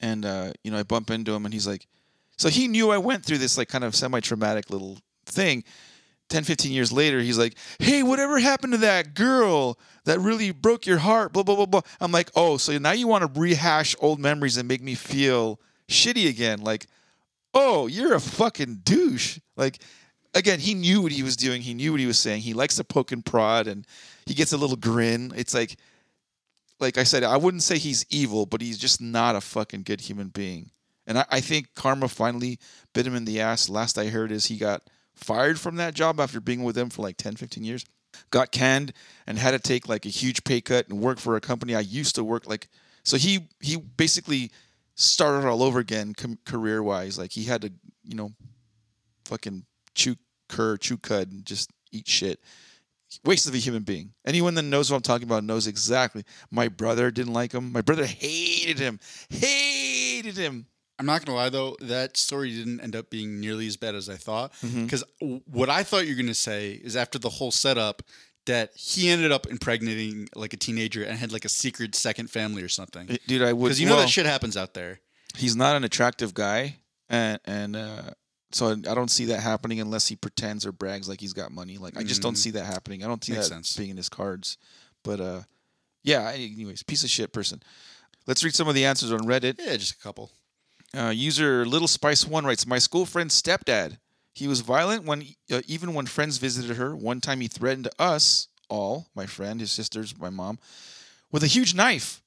and uh, you know I bump into him and he's like, so he knew I went through this like kind of semi traumatic little thing. 10 15 years later he's like hey whatever happened to that girl that really broke your heart? Blah blah blah blah. I'm like oh so now you want to rehash old memories and make me feel shitty again. Like oh you're a fucking douche. Like again he knew what he was doing. He knew what he was saying. He likes to poke and prod and he gets a little grin. It's like like i said i wouldn't say he's evil but he's just not a fucking good human being. And I, I think karma finally bit him in the ass. Last i heard is he got fired from that job after being with them for like 10, 15 years. Got canned and had to take like a huge pay cut and work for a company I used to work like. So he he basically started all over again com- career wise. Like he had to you know fucking chew cur, chew cud, and just eat shit. Waste of a human being. Anyone that knows what I'm talking about knows exactly. My brother didn't like him. My brother hated him. Hated him. I'm not gonna lie though, that story didn't end up being nearly as bad as I thought. Because what I thought you were gonna say is after the whole setup that he ended up impregnating like a teenager and had like a secret second family or something. Dude, I would. Because you know well, that shit happens out there. he's not an attractive guy, and and uh, so I don't see that happening unless he pretends or brags like he's got money. Like I just don't Mhm. see that happening. I don't see Makes that sense. being in his cards. But uh, yeah. Anyways, piece of shit person. Let's read some of the answers on Reddit. Yeah, just a couple. Uh, user Little Spice One writes, "My school friend's stepdad. He was violent when uh, even when friends visited her. One time he threatened us all, my friend, his sisters, my mom, with a huge knife.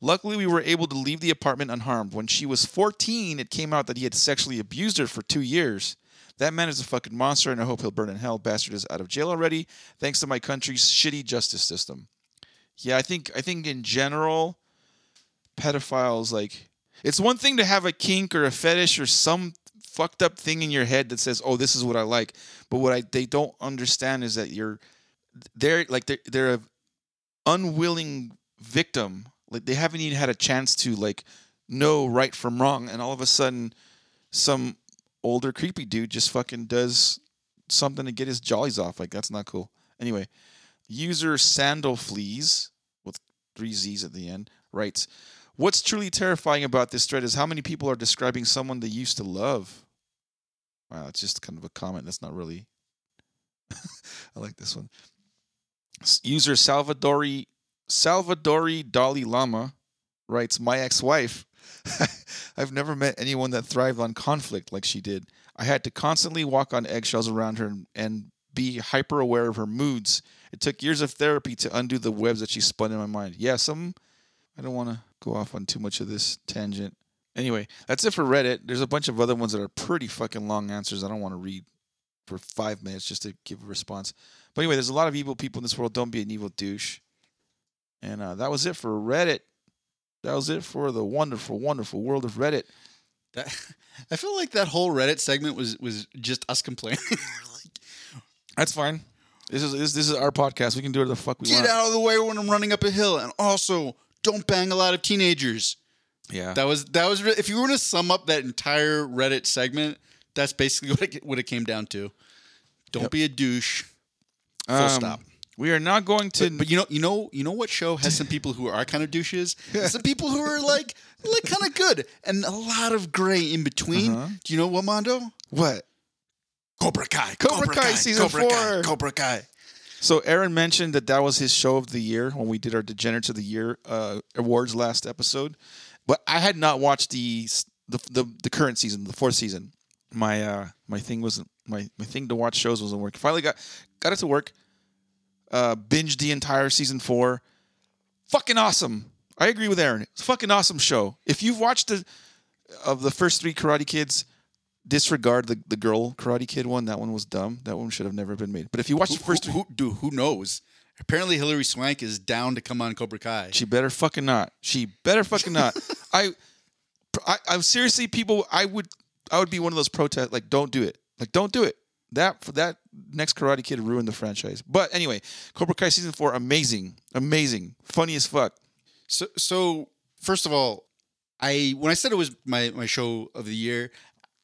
Luckily, we were able to leave the apartment unharmed. When she was 14, it came out that he had sexually abused her for two years. That man is a fucking monster, and I hope he'll burn in hell. Bastard is out of jail already, thanks to my country's shitty justice system. Yeah, I think I think in general, pedophiles like it's one thing to have a kink or a fetish or some fucked up thing in your head that says, "Oh, this is what I like," but what I they don't understand is that you're they're like they're they're a unwilling victim. Like they haven't even had a chance to like know right from wrong, and all of a sudden, some older creepy dude just fucking does something to get his jollies off. Like that's not cool. Anyway, user Sandal Fleas with three Z's at the end writes, What's truly terrifying about this thread is how many people are describing someone they used to love. Wow, it's just kind of a comment. That's not really. I like this one. User Salvadori Salvadori Dalai Lama writes, "My ex-wife. I've never met anyone that thrived on conflict like she did. I had to constantly walk on eggshells around her and, be hyper aware of her moods. It took years of therapy to undo the webs that she spun in my mind. Yeah, some. I don't want to go off on too much of this tangent. Anyway, that's it for Reddit. There's a bunch of other ones that are pretty fucking long answers. I don't want to read for five minutes just to give a response. But anyway, there's a lot of evil people in this world. Don't be an evil douche. And uh, that was it for Reddit. That was it for the wonderful, wonderful world of Reddit. That, I feel like that whole Reddit segment was was just us complaining. like, That's fine. This is this, this is our podcast. We can do whatever the fuck we Get want. out of the way when I'm running up a hill, and also don't bang a lot of teenagers. Yeah. That was that was if you were to sum up that entire Reddit segment, that's basically what it, what it came down to. Don't Yep. be a douche. Full Um, stop. We are not going to. But, but you know, you know, you know what show has some people who are kind of douches? some people who are like, like kind of good, and a lot of gray in between. Uh-huh. Do you know what, Mondo? what? Cobra Kai. Cobra Kai season Cobra Kai, four. Cobra Kai. So Aaron mentioned that that was his show of the year when we did our Degenerates of the Year uh, awards last episode. But I had not watched the the the, the current season, the fourth season. My uh my thing wasn't my my thing to watch shows wasn't working. Finally got got it to work. Uh, binged the entire season four. Fucking awesome. I agree with Aaron. It's a fucking awesome show. If you've watched the of the first three Karate Kids, disregard the, the girl Karate Kid one. That one was dumb. That one should have never been made. But if you watch Who, the first who, who, dude, who knows? Apparently, Hilary Swank is down to come on Cobra Kai. She better fucking not. She better fucking not. I, I, I'm seriously, people. I would, I would be one of those protests. Like, don't do it. Like, don't do it. That for that next Karate Kid ruined the franchise. But anyway, Cobra Kai season four, amazing, amazing, funny as fuck. So, so first of all, I when I said it was my my show of the year,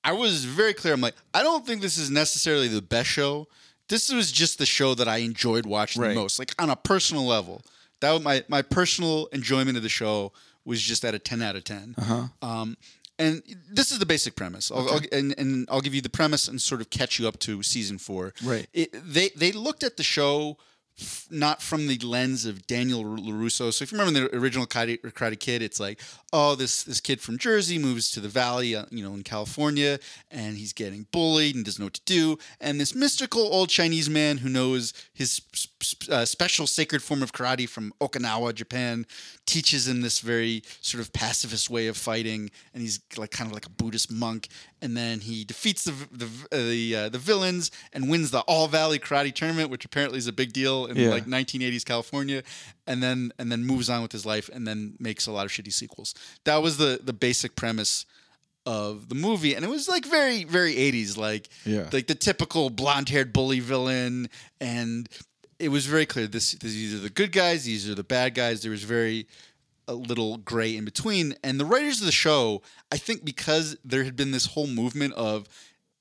I was very clear. I'm like, I don't think this is necessarily the best show. This was just the show that I enjoyed watching Right. the most, like on a personal level. That was my my personal enjoyment of the show was just at a ten out of 10 Um, and this is the basic premise. I'll, I'll, and, and I'll give you the premise and sort of catch you up to season four. Right. It, they they looked at the show not from the lens of Daniel Larusso. So if you remember the original Karate, Karate Kid, it's like, oh, this this kid from Jersey moves to the Valley, uh, you know, in California, and he's getting bullied and doesn't know what to do. And this mystical old Chinese man who knows his uh, special sacred form of karate from Okinawa, Japan, teaches him this very sort of pacifist way of fighting, and he's like kind of like a Buddhist monk. And then he defeats the the uh, the, uh, the villains and wins the All Valley Karate Tournament, which apparently is a big deal in Yeah. like 1980s California. And then and then moves on with his life, and then makes a lot of shitty sequels. That was the the basic premise of the movie, and it was like very very 80s, like Yeah. like the typical blonde haired bully villain, and it was very clear this, this these are the good guys, these are the bad guys. There was very a little gray in between. And the writers of the show, I think because there had been this whole movement of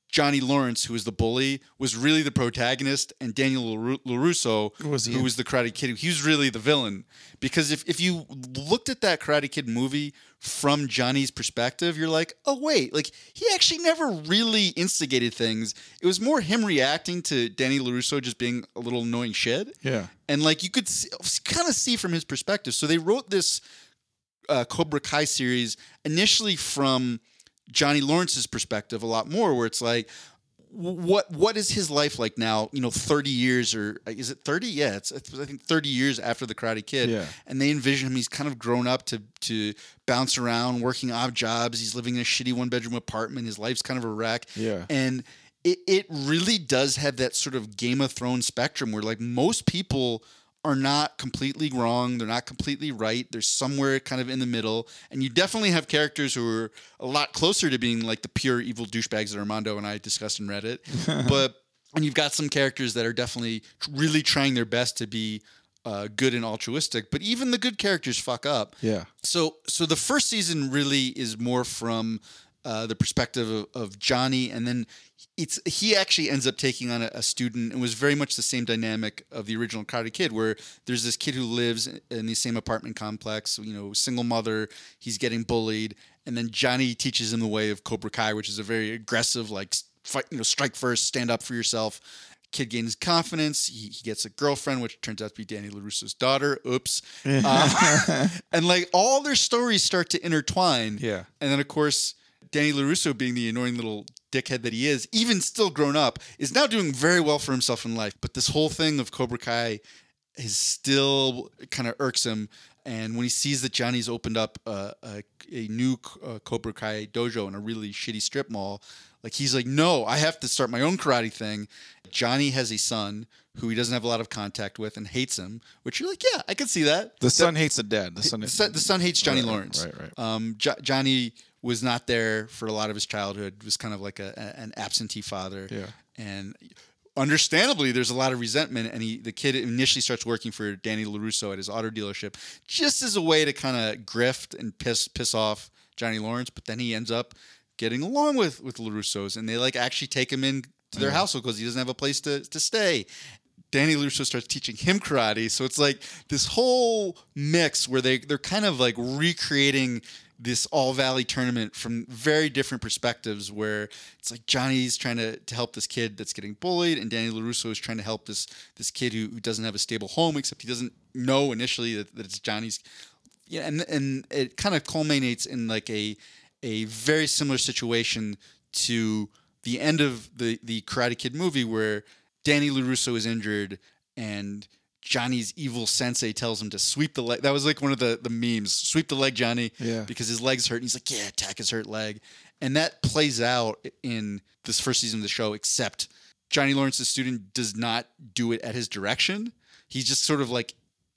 Johnny Lawrence, who was the bully, was really the protagonist, and Daniel LaRu- LaRusso, was who was the Karate Kid, he was really the villain. Because if, if you looked at that Karate Kid movie from Johnny's perspective, you're like, oh, wait, like he actually never really instigated things. It was more him reacting to Danny LaRusso just being a little annoying shit Yeah. and like you could kind of see from his perspective. So they wrote this uh, Cobra Kai series initially from Johnny Lawrence's perspective a lot more, where it's like, what what is his life like now? You know, thirty years or is it thirty? Yeah, it's, it's I think thirty years after the Karate Kid. Yeah. and they envision him. He's kind of grown up to to bounce around, working odd jobs. He's living in a shitty one bedroom apartment. His life's kind of a wreck. Yeah. and it, it really does have that sort of Game of Thrones spectrum where like most people are not completely wrong. They're not completely right. They're somewhere kind of in the middle. And you definitely have characters who are a lot closer to being like the pure evil douchebags that Armando and I discussed in Reddit. but and you've got some characters that are definitely really trying their best to be uh, good and altruistic. But even the good characters fuck up. Yeah. So so the first season really is more from uh, the perspective of, of Johnny, and then it's he actually ends up taking on a, a student and was very much the same dynamic of the original Karate Kid, where there's this kid who lives in the same apartment complex, you know, single mother, he's getting bullied, and then Johnny teaches him the way of Cobra Kai, which is a very aggressive, like fight, you know, strike first, stand up for yourself. Kid gains confidence. He, he gets a girlfriend, which turns out to be Danny LaRusso's daughter. Oops. Um, and like all their stories start to intertwine. Yeah. And then, of course, Danny LaRusso, being the annoying little dickhead that he is, even still grown up, is now doing very well for himself in life. But this whole thing of Cobra Kai is still kind of irks him. And when he sees that Johnny's opened up a, a, a new uh, Cobra Kai dojo in a really shitty strip mall, like he's like, no, I have to start my own karate thing. Johnny has a son who he doesn't have a lot of contact with and hates him, which you're like, yeah, I can see that. The son hates the dad. The son. The son, the son hates Johnny Right, Lawrence. right, right. Um, Jo- Johnny was not there for a lot of his childhood. Was kind of like a, a- an absentee father. Yeah. And understandably, there's a lot of resentment. And he, the kid, initially starts working for Danny Larusso at his auto dealership, just as a way to kind of grift and piss piss off Johnny Lawrence. But then he ends up getting along with with Larussos, and they like actually take him in to their household because he doesn't have a place to to stay. Danny LaRusso starts teaching him karate. So it's like this whole mix where they, they're kind of like recreating this All Valley tournament from very different perspectives where it's like Johnny's trying to, to help this kid that's getting bullied and Danny LaRusso is trying to help this this kid who, who doesn't have a stable home except he doesn't know initially that, that it's Johnny's. Yeah, and and it kind of culminates in like a a very similar situation to the end of the the Karate Kid movie where Danny Larusso is injured and Johnny's evil sensei tells him to sweep the leg. That was like one of the the memes. Sweep the leg, Johnny. Yeah. Because his leg's hurt. And he's like, yeah, attack his hurt leg. And that plays out in this first season of the show, except Johnny Lawrence's student does not do it at his direction. He's just sort of like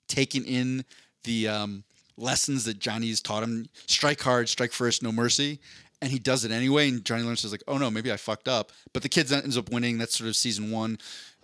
taking in the um, lessons that Johnny's taught him. Strike hard, strike first, no mercy. And he does it anyway. And Johnny Lawrence is like, oh no, maybe I fucked up. But the kid ends up winning. That's sort of season one.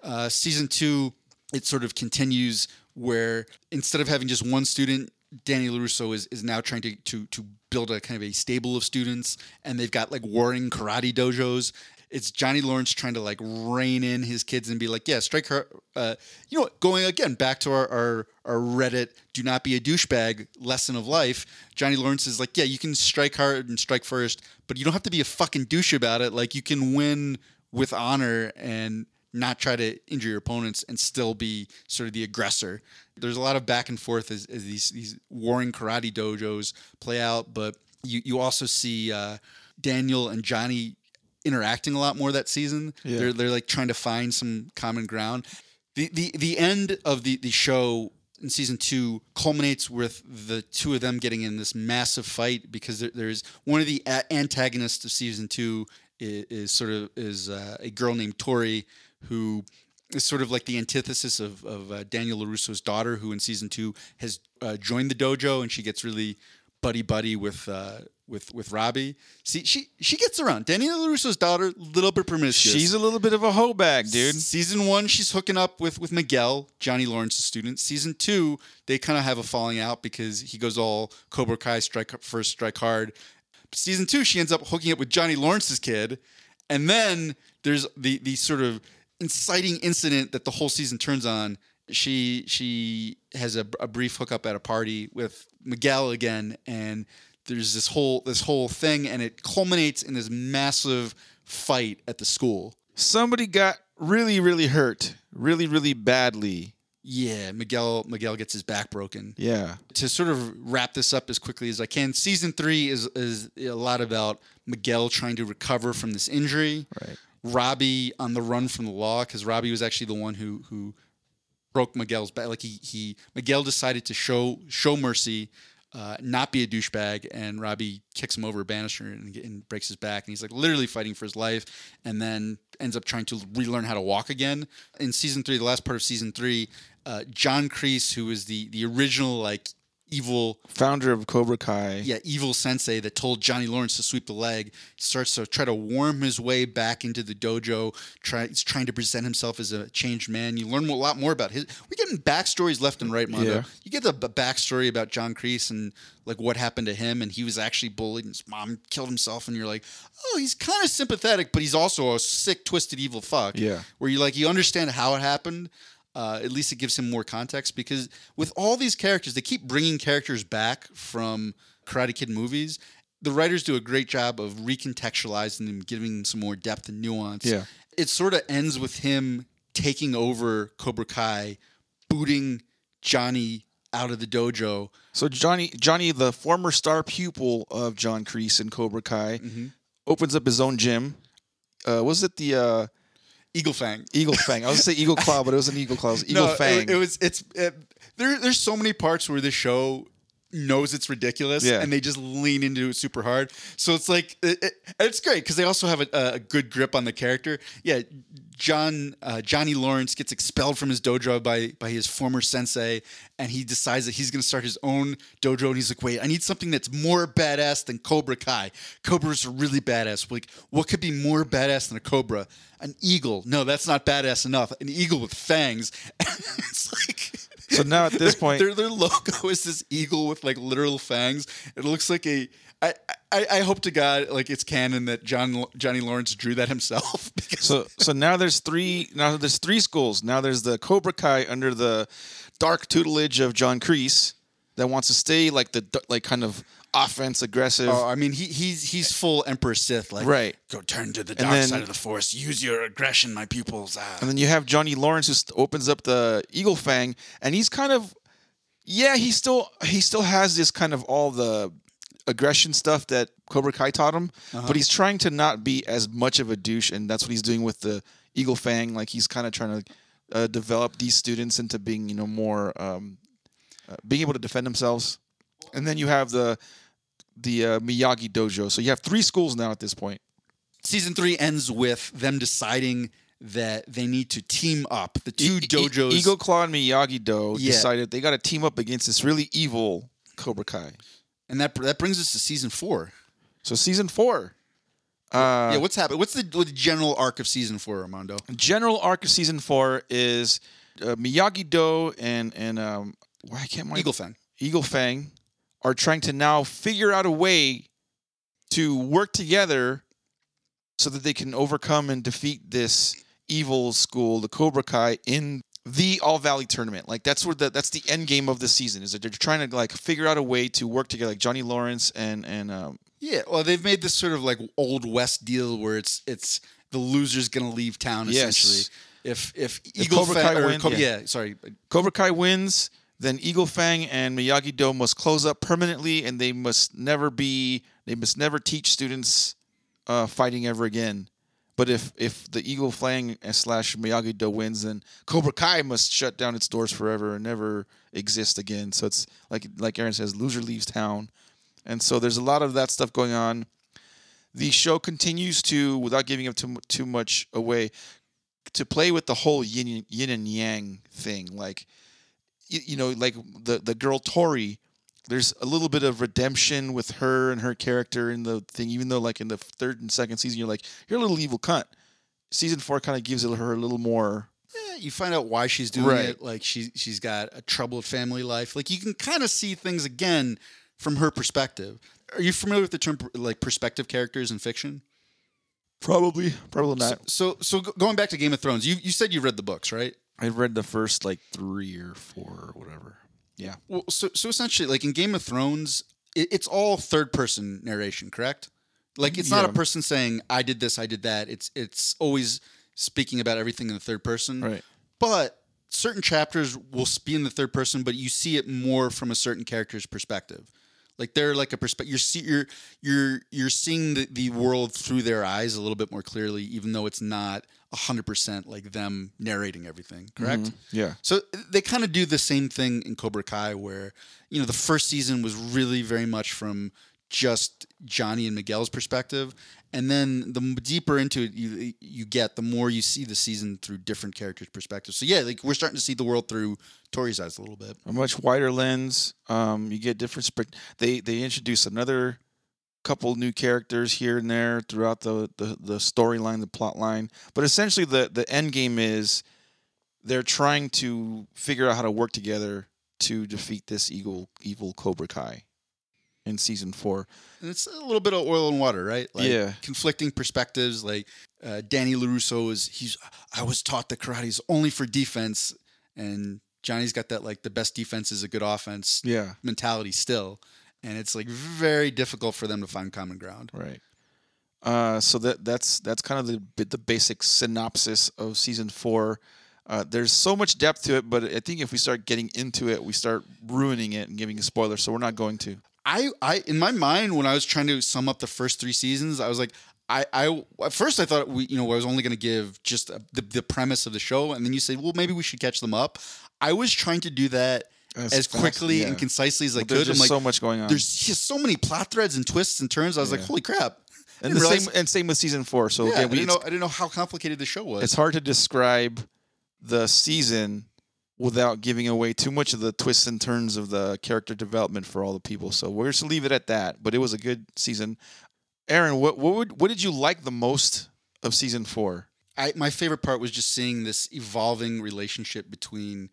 Uh, season two, it sort of continues where instead of having just one student, Danny LaRusso is, is now trying to, to to build a kind of a stable of students, and they've got like warring karate dojos. It's Johnny Lawrence trying to like rein in his kids and be like, yeah, strike her. Uh, you know, what, going again back to our, our our Reddit, do not be a douchebag lesson of life. Johnny Lawrence is like, yeah, you can strike hard and strike first, but you don't have to be a fucking douche about it. Like you can win with honor and not try to injure your opponents and still be sort of the aggressor. There's a lot of back and forth as, as these these warring karate dojos play out, but you you also see uh, Daniel and Johnny interacting a lot more that season. Yeah. They're they're like trying to find some common ground. The the the end of the the show in season two culminates with the two of them getting in this massive fight because there, there's one of the a- antagonists of season two is, is sort of is uh, a girl named Tori who is sort of like the antithesis of, of uh, Daniel LaRusso's daughter, who in season two has uh, joined the dojo and she gets really buddy buddy with uh, with with Robbie. See, she she gets around. Daniel LaRusso's daughter, a little bit promiscuous. She's a little bit of a hoe bag, dude. Season one, she's hooking up with with Miguel, Johnny Lawrence's student. Season two, they kind of have a falling out because he goes all Cobra Kai, strike first, strike hard. Season two, she ends up hooking up with Johnny Lawrence's kid, and then there's the the sort of inciting incident that the whole season turns on. She she has a, a brief hookup at a party with Miguel again, and there's this whole this whole thing, and it culminates in this massive fight at the school. Somebody got really, really hurt, really, really badly. Yeah, Miguel Miguel gets his back broken. Yeah. To sort of wrap this up as quickly as I can, season three is is a lot about Miguel trying to recover from this injury. Right. Robbie on the run from the law because Robbie was actually the one who who broke Miguel's back. Like he he Miguel decided to show show mercy, uh, not be a douchebag, and Robbie kicks him over a banister and, and breaks his back. And he's like literally fighting for his life, and then ends up trying to relearn how to walk again. In season three, the last part of season three, uh, John Kreese, was the the original like evil Founder of Cobra Kai. yeah, evil sensei that told Johnny Lawrence to sweep the leg starts to try to worm his way back into the dojo. Try, he's trying to present himself as a changed man. You learn a lot more about his. We're getting backstories left and right, Mondo. Yeah. You get the backstory about John Kreese and like what happened to him, and he was actually bullied, and his mom killed himself, and you're like, oh, he's kind of sympathetic, but he's also a sick, twisted, evil fuck. Yeah. where you like you understand how it happened. Uh, at least it gives him more context because with all these characters, they keep bringing characters back from Karate Kid movies. The writers do a great job of recontextualizing them, giving them some more depth and nuance. Yeah. It sort of ends with him taking over Cobra Kai, booting Johnny out of the dojo. So Johnny, Johnny, the former star pupil of John Kreese in Cobra Kai, Mm-hmm. opens up his own gym. Uh, was it the uh, Eagle Fang. Eagle Fang? I was gonna say Eagle Claw, but it was an Eagle Claw. It was Eagle no, Fang. It, it was it's it, there. There's so many parts where the show knows it's ridiculous, Yeah. and they just lean into it super hard. So it's like it, it- it's great because they also have a, a good grip on the character. Yeah, John uh, Johnny Lawrence gets expelled from his dojo by by his former sensei, and he decides that he's going to start his own dojo. And he's like, "Wait, I need something that's more badass than Cobra Kai. Cobra's are really badass. Like, what could be more badass than a cobra? An eagle? No, that's not badass enough. An eagle with fangs. it's like." So now at this point- their their logo is this eagle with like literal fangs. It looks like a. I, I, I hope to God like it's canon that John Johnny Lawrence drew that himself so so now there's three now there's three schools. Now there's the Cobra Kai under the dark tutelage of John Kreese that wants to stay like the like kind of offense aggressive. Oh, I mean, he he's he's full Emperor Sith, like Right. Go turn to the dark then- side of the Force. Use your aggression, my pupils. Ah. And then you have Johnny Lawrence who opens up the Eagle Fang, and he's kind of, yeah, he still he still has this kind of all the aggression stuff that Cobra Kai taught him, but he's trying to not be as much of a douche, and that's what he's doing with the Eagle Fang. Like he's kind of trying to uh, develop these students into being, you know, more um, uh, being able to defend themselves. And then you have the the uh, Miyagi Dojo. So you have three schools now at this point. Season three ends with them deciding that they need to team up. The two E- E- dojos. Eagle Claw and Miyagi Do Yeah. decided they got to team up against this really evil Cobra Kai. and that that brings us to season four. So season four, uh, yeah, what's happening? What's the, the general arc of season four, Armando? general arc of season four is uh, Miyagi Do and and um, why I can't my Eagle Fang. Eagle Fang are trying to now figure out a way to work together so that they can overcome and defeat this evil school, the Cobra Kai, in the All Valley tournament. Like that's where the that's the end game of the season is that they're trying to like figure out a way to work together, like Johnny Lawrence and and um, Yeah, well, they've made this sort of like old west deal where it's it's the loser's gonna leave town Yes. essentially. If if Eagle Cobra Fang Kai wins, Cobra- yeah. yeah. sorry, Cobra Kai wins, then Eagle Fang and Miyagi Do must close up permanently, and they must never be they must never teach students uh, fighting ever again. But if if the Eagle Fang slash Miyagi Do wins, then Cobra Kai must shut down its doors forever and never exist again. So it's like like Aaron says, loser leaves town, and so there's a lot of that stuff going on. The show continues to, without giving up too too much away, to play with the whole yin yin and yang thing. Like you, you know, like the the girl Tori, there's a little bit of redemption with her and her character in the thing. Even though, like in the third and second season, you're like, you're a little evil cunt. Season four kind of gives her a little more. yeah, you find out why she's doing Right. it. Like she she's got a troubled family life. Like you can kind of see things again from her perspective. Are you familiar with the term like perspective characters in fiction? Probably, probably not. So so go- going back to Game of Thrones, you you said you read the books, right? I read the first like three or four or whatever. Yeah, Well, so so essentially, like in Game of Thrones, it, it's all third person narration, correct? Like it's not a person saying "I did this, I did that." It's it's always speaking about everything in the third person. right. But certain chapters will be in the third person, but you see it more from a certain character's perspective. Like they're like a perspective. You're see, you're you're you're seeing the, the world through their eyes a little bit more clearly, even though it's not hundred percent like them narrating everything. Mm-hmm. Correct. Yeah. So they kind of do the same thing in Cobra Kai, where you know the first season was really very much from just Johnny and Miguel's perspective. And then the deeper into it you you get, the more you see the season through different characters' perspectives. So yeah, like we're starting to see the world through Tori's eyes a little bit. a much wider lens. Um, you get different. Sp- they they introduce another couple new characters here and there throughout the the, the storyline, the plot line. But essentially, the the end game is they're trying to figure out how to work together to defeat this evil evil Cobra Kai in season four. And it's a little bit of oil and water, right? Like Yeah. conflicting perspectives. Like uh, Danny Larusso is he's I was taught that karate is only for defense, and Johnny's got that like the best defense is a good offense Yeah, mentality still, and it's like very difficult for them to find common ground. right. Uh, so that that's that's kind of the the basic synopsis of season four. Uh, there's so much depth to it, but I think if we start getting into it, we start ruining it and giving a spoiler. So we're not going to. I, I in my mind when I was trying to sum up the first three seasons, I was like, I, I at first I thought we, you know, I was only going to give just uh, the, the premise of the show, and then you said, well, maybe we should catch them up. I was trying to do that As as, quickly yeah. and concisely as I there's could. I'm like, so much going on. there's just so many plot threads and twists and turns. I was like, holy crap! And the realize- same and same with season four. So yeah, again, I we, didn't it's, know I didn't know how complicated the show was. it's hard to describe the season without giving away too much of the twists and turns of the character development for all the people. So we're just leave it at that. But it was a good season. Aaron, what what would, what did you like the most of season four? I, my favorite part was just seeing this evolving relationship between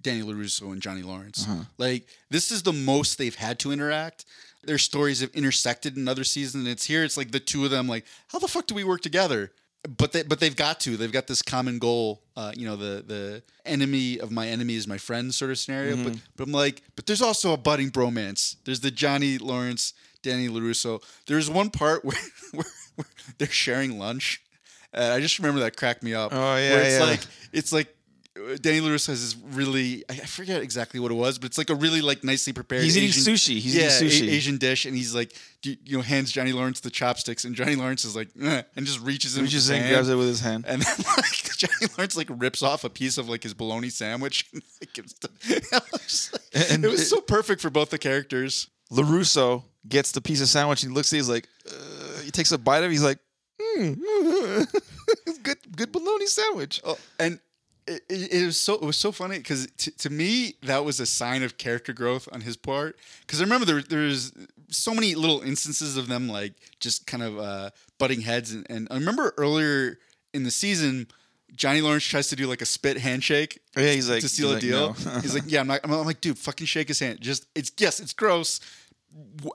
Danny LaRusso and Johnny Lawrence. Uh-huh. Like, this is the most they've had to interact. Their stories have intersected in other seasons, and it's here. It's like the two of them, like, how the fuck do we work together? But they, but they've got to. They've got this common goal. Uh, you know, the the enemy of my enemy is my friend sort of scenario. But but I'm like, but there's also a budding bromance. There's the Johnny Lawrence, Danny Larusso. There's one part where where, where they're sharing lunch. Uh, I just remember that cracked me up. Oh, yeah, where it's yeah. like it's like Danny Lewis has this really I forget exactly what it was, but it's like a really like nicely prepared. He's eating Asian, sushi. He's yeah, eating sushi. A- Asian dish, and he's like, you, know, hands Johnny Lawrence the chopsticks, and Johnny Lawrence is like, "Eh," and just reaches in, just in, grabs it with his hand. And then like Johnny Lawrence like rips off a piece of like his bologna sandwich and like, gives to, just like- And it was it- so perfect for both the characters. Larusso gets the piece of sandwich and he looks at it. He's like, uh, he takes a bite of it. He's like, it's good, good bologna sandwich. Oh, and it, it, it was so it was so funny because t- to me that was a sign of character growth on his part. Because I remember there there's so many little instances of them like just kind of uh, butting heads, and, and I remember earlier in the season. Johnny Lawrence tries to do like a spit handshake Yeah, he's like, to seal he's a like, deal. no. he's like, "Yeah, I'm not." I'm, I'm like, "Dude, fucking shake his hand." Just it's yes, it's gross.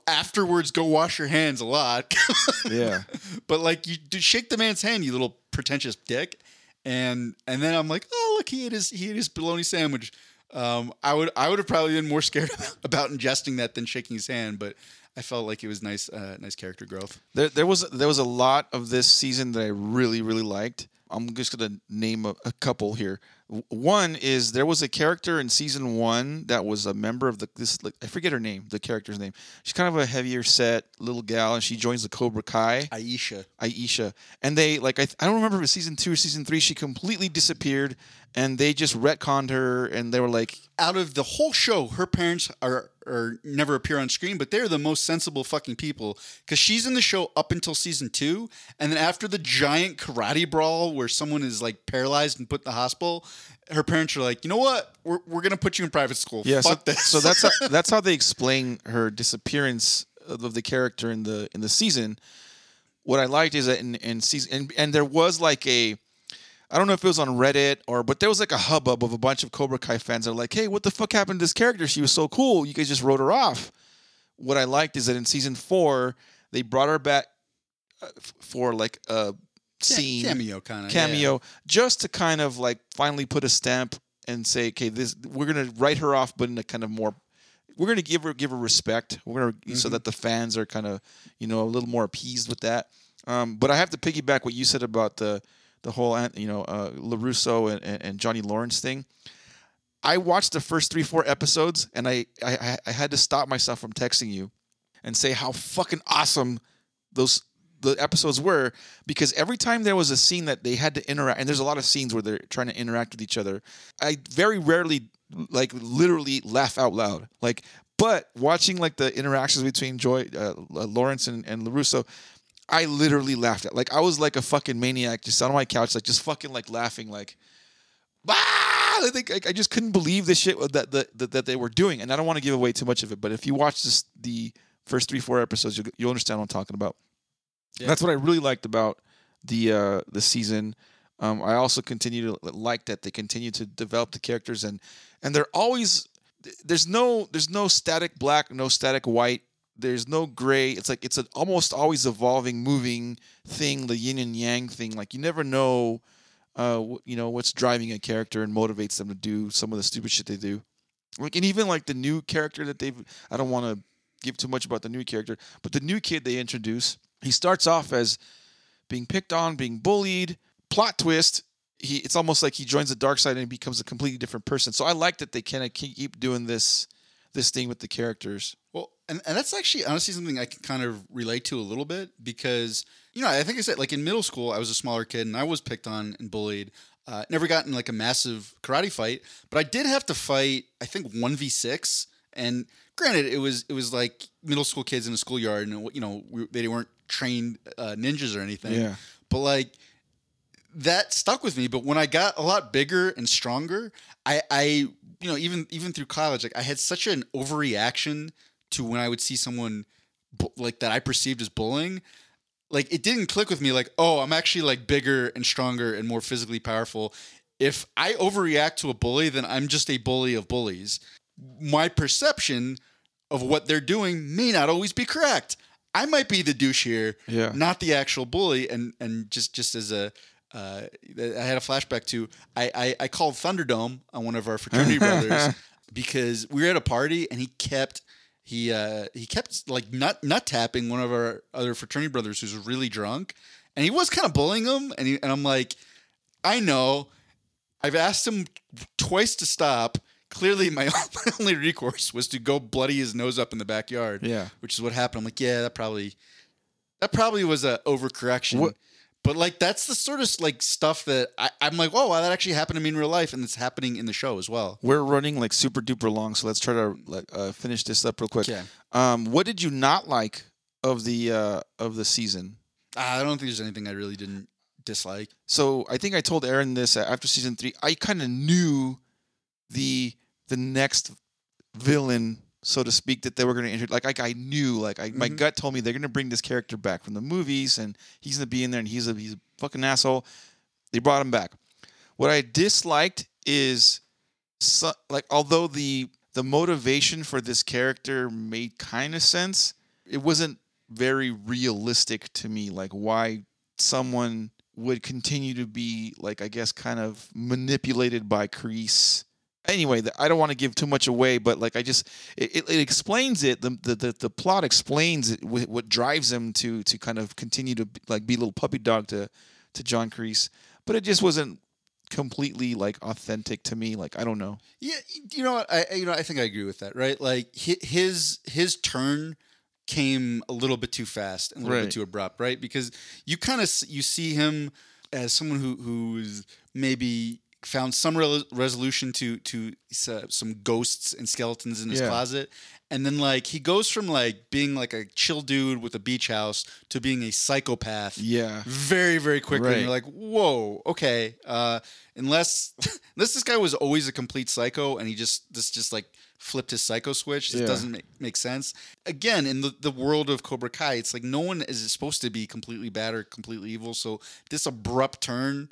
Afterwards, go wash your hands a lot. yeah. but like you do shake the man's hand, you little pretentious dick. And and then I'm like, oh look, he ate his he ate his bologna sandwich. Um, I would I would have probably been more scared about ingesting that than shaking his hand, but I felt like it was nice uh, nice character growth. There, there was there was a lot of this season that I really really liked. I'm just gonna name a, a couple here. One is there was a character in season one that was a member of the this like, I forget her name, the character's name. She's kind of a heavier set little gal, and she joins the Cobra Kai. Aisha. Aisha, and they like I, I don't remember if it was season two or season three. She completely disappeared, and they just retconned her, and they were like, Out of the whole show, her parents are are never appear on screen, but they're the most sensible fucking people. Because she's in the show up until season two, and then after the giant karate brawl where someone is like paralyzed and put in the hospital, her parents are like, you know what, we're, we're gonna put you in private school. Yeah, so, this. so that's how, that's how they explain her disappearance of of the character in the in the season. What I liked is that in, in season and, and there was like a I don't know if it was on Reddit or but there was like a hubbub of a bunch of Cobra Kai fans that are like, hey, what the fuck happened to this character? She was so cool. You guys just wrote her off. What I liked is that in season four, they brought her back uh, for like a scene cameo kind of cameo just to kind of like finally put a stamp and say, okay, this we're gonna write her off, but in a kind of more we're gonna give her give her respect. We're gonna so that the fans are kind of you know a little more appeased with that. Um, but I have to piggyback what you said about the the whole you know uh, Larusso and, and, Johnny Lawrence thing. I watched the first three four episodes and I, I I had to stop myself from texting you and say how fucking awesome those the episodes were because every time there was a scene that they had to interact and there's a lot of scenes where they're trying to interact with each other i very rarely like literally laugh out loud like But watching like the interactions between Joy, uh, Lawrence and, and Larusso, I literally laughed at. Like I was like a fucking maniac, just on my couch, like just fucking like laughing, like, ah! I think I, I just couldn't believe the shit that, that that that they were doing. And I don't want to give away too much of it, but if you watch this the first three four episodes, you'll, you'll understand what I'm talking about. Yeah. That's what I really liked about the uh, the season. Um, I also continue to like that they continue to develop the characters and and they're always there's no there's no static black, no static white. There's no gray. It's like it's an almost always evolving, moving thing, the yin and yang thing. Like you never know, uh, you know what's driving a character and motivates them to do some of the stupid shit they do. Like and even like the new character that they've. I don't want to give too much about the new character, but the new kid they introduce, he starts off as being picked on, being bullied. Plot twist. He, it's almost like he joins the dark side and he becomes a completely different person. So I like that they kind of keep doing this, this thing with the characters. Well, and, and that's actually honestly something I can kind of relate to a little bit because, you know, I think I said like in middle school, I was a smaller kid and I was picked on and bullied. Uh, never got in like a massive karate fight, but I did have to fight, I think 1v6. And granted, it was it was like middle school kids in a schoolyard and, you know, we, they weren't trained uh, ninjas or anything. Yeah. But like, that stuck with me. But when I got a lot bigger and stronger, I, I, you know, even even through college, like I had such an overreaction to when I would see someone bu- like that I perceived as bullying. Like it didn't click with me. Like, oh, I'm actually like bigger and stronger and more physically powerful. If I overreact to a bully, then I'm just a bully of bullies. My perception of what they're doing may not always be correct. I might be the douche here, Yeah. not the actual bully. And and just just as a, uh, I had a flashback to I, I I called Thunderdome on one of our fraternity brothers because we were at a party and he kept he uh he kept like nut nut tapping one of our other fraternity brothers who's really drunk and he was kind of bullying him and he, and I'm like I know. I've asked him twice to stop. Clearly my, only recourse was to go bloody his nose up in the backyard Yeah. which is what happened. I'm like yeah that probably that probably was a overcorrection. What- but like that's the sort of like stuff that I, I'm like, oh wow, that actually happened to me in real life, and it's happening in the show as well. We're running like super duper long, so let's try to like uh, finish this up real quick. Okay. Um, what did you not like of the uh, of the season? I don't think there's anything I really didn't dislike. So I think I told Aaron this uh, after season three. I kind of knew the the next villain, so to speak, that they were going to introduce. Like, like I knew, like I, my Mhm. gut told me they're going to bring this character back from the movies, and he's going to be in there, and he's a he's a fucking asshole. They brought him back. What I disliked is, so, like, although the the motivation for this character made kind of sense, it wasn't very realistic to me. Like, why someone would continue to be like I guess kind of manipulated by Kreese. Anyway, I don't want to give too much away, but like I just it, it, it explains it. The, the the the plot explains it, wh- what drives him to to kind of continue to be, like be a little puppy dog to to John Kreese, but it just wasn't completely like authentic to me. Like I don't know. Yeah, you know what? I I- you know I think I agree with that. Right? Like his his turn came a little bit too fast and a little Right. bit too abrupt, right? Because you kind of you see him as someone who who's maybe found some rel resolution to to uh, some ghosts and skeletons in his Yeah. closet and then like he goes from like being like a chill dude with a beach house to being a psychopath Yeah. very very quickly and you're like whoa okay uh unless unless this guy was always a complete psycho and he just this just like flipped his psycho switch this Yeah. doesn't make, make sense again in the, the world of cobra kai it's like no one is supposed to be completely bad or completely evil so this abrupt turn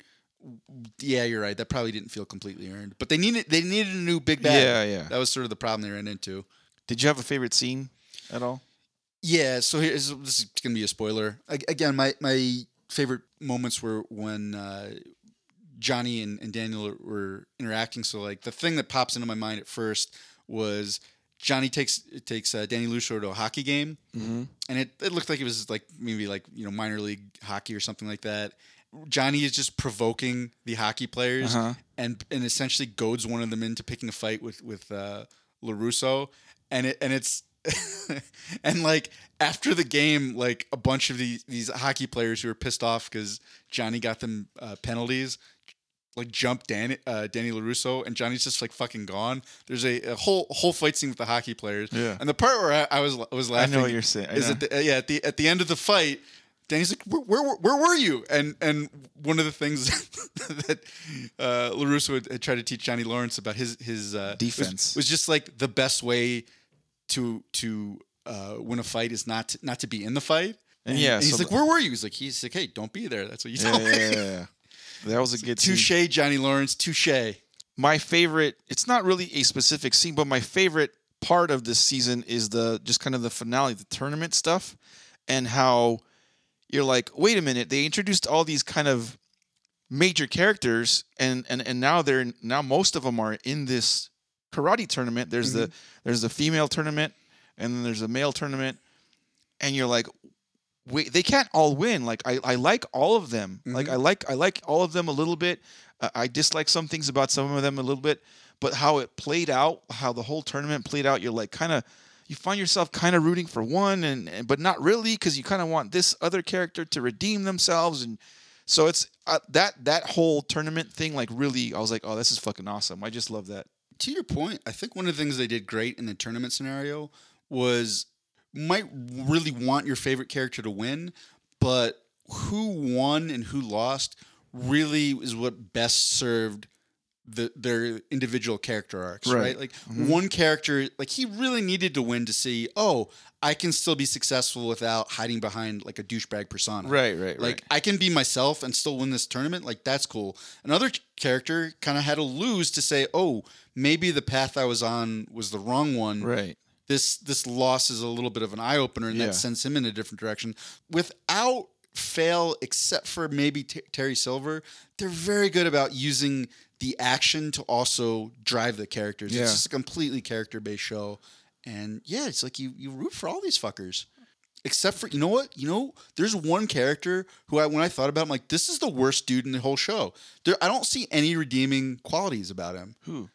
yeah you're right that probably didn't feel completely earned but they needed they needed a new big bad Yeah, yeah. that was sort of the problem they ran into Did you have a favorite scene at all? yeah, so here's this is gonna be a spoiler. A- Again, my my favorite moments were when uh, Johnny and, and Daniel were interacting. So like the thing that pops into my mind at first was Johnny takes takes uh, Danny Larusso to a hockey game, Mm-hmm. and it, it looked like it was like maybe like you know minor league hockey or something like that. Johnny is just provoking the hockey players Uh-huh. and and essentially goads one of them into picking a fight with with uh, Larusso, and it and it's and like after the game, like a bunch of these these hockey players who are pissed off because Johnny got them uh, penalties. like jump Danny uh, Danny Larusso and Johnny's just like fucking gone. There's a, a whole whole fight scene with the hockey players. Yeah. And the part where I, I was was laughing. what you're saying. Is know. at the, yeah at the at the end of the fight. Danny's like, where, where, where were you? And and one of the things that uh, Larusso had, had tried to teach Johnny Lawrence about his his uh, Defense. was, just like the best way to to uh, win a fight is not to, not to be in the fight. And yeah, he's so like, the- where were you? He's like, he's like, hey, don't be there. That's what you Yeah, tell me. yeah, yeah, yeah. That was a good. Touche, Johnny Lawrence. Touche. my favorite it's not really a specific scene but my favorite part of this season is the just kind of the finale the tournament stuff and how you're like wait a minute they introduced all these kind of major characters and and, and now they're now most of them are in this karate tournament. There's the there's the female tournament and then there's a male tournament. And you're like wait they can't all win. Like i, I like all of them. Like Mhm. i like i like all of them a little bit. Uh, i dislike some things about some of them a little bit but how it played out how the whole tournament played out you're like kind of you find yourself kind of rooting for one and, and but not really because you kind of want this other character to redeem themselves and so it's uh, that that whole tournament thing like really i was like oh this is fucking awesome. I just love that. To your point, I think one of the things they did great in the tournament scenario was might really want your favorite character to win, but who won and who lost really is what best served the their individual character arcs, right? Right. Like Mhm. one character, like he really needed to win to see, oh, I can still be successful without hiding behind like a douchebag persona. right right Like I can be myself and still win this tournament. Like that's cool. Another character kind of had to lose to say, "Oh, maybe the path I was on was the wrong one." right This this loss is a little bit of an eye opener, and Yeah. that sends him in a different direction. Without fail, except for maybe T- Terry Silver, they're very good about using the action to also drive the characters. Yeah. It's just a completely character based show, and yeah, it's like you you root for all these fuckers. Except for you know what? You know there's one character who I when I thought about him like this is the worst dude in the whole show. There I don't see any redeeming qualities about him. Who?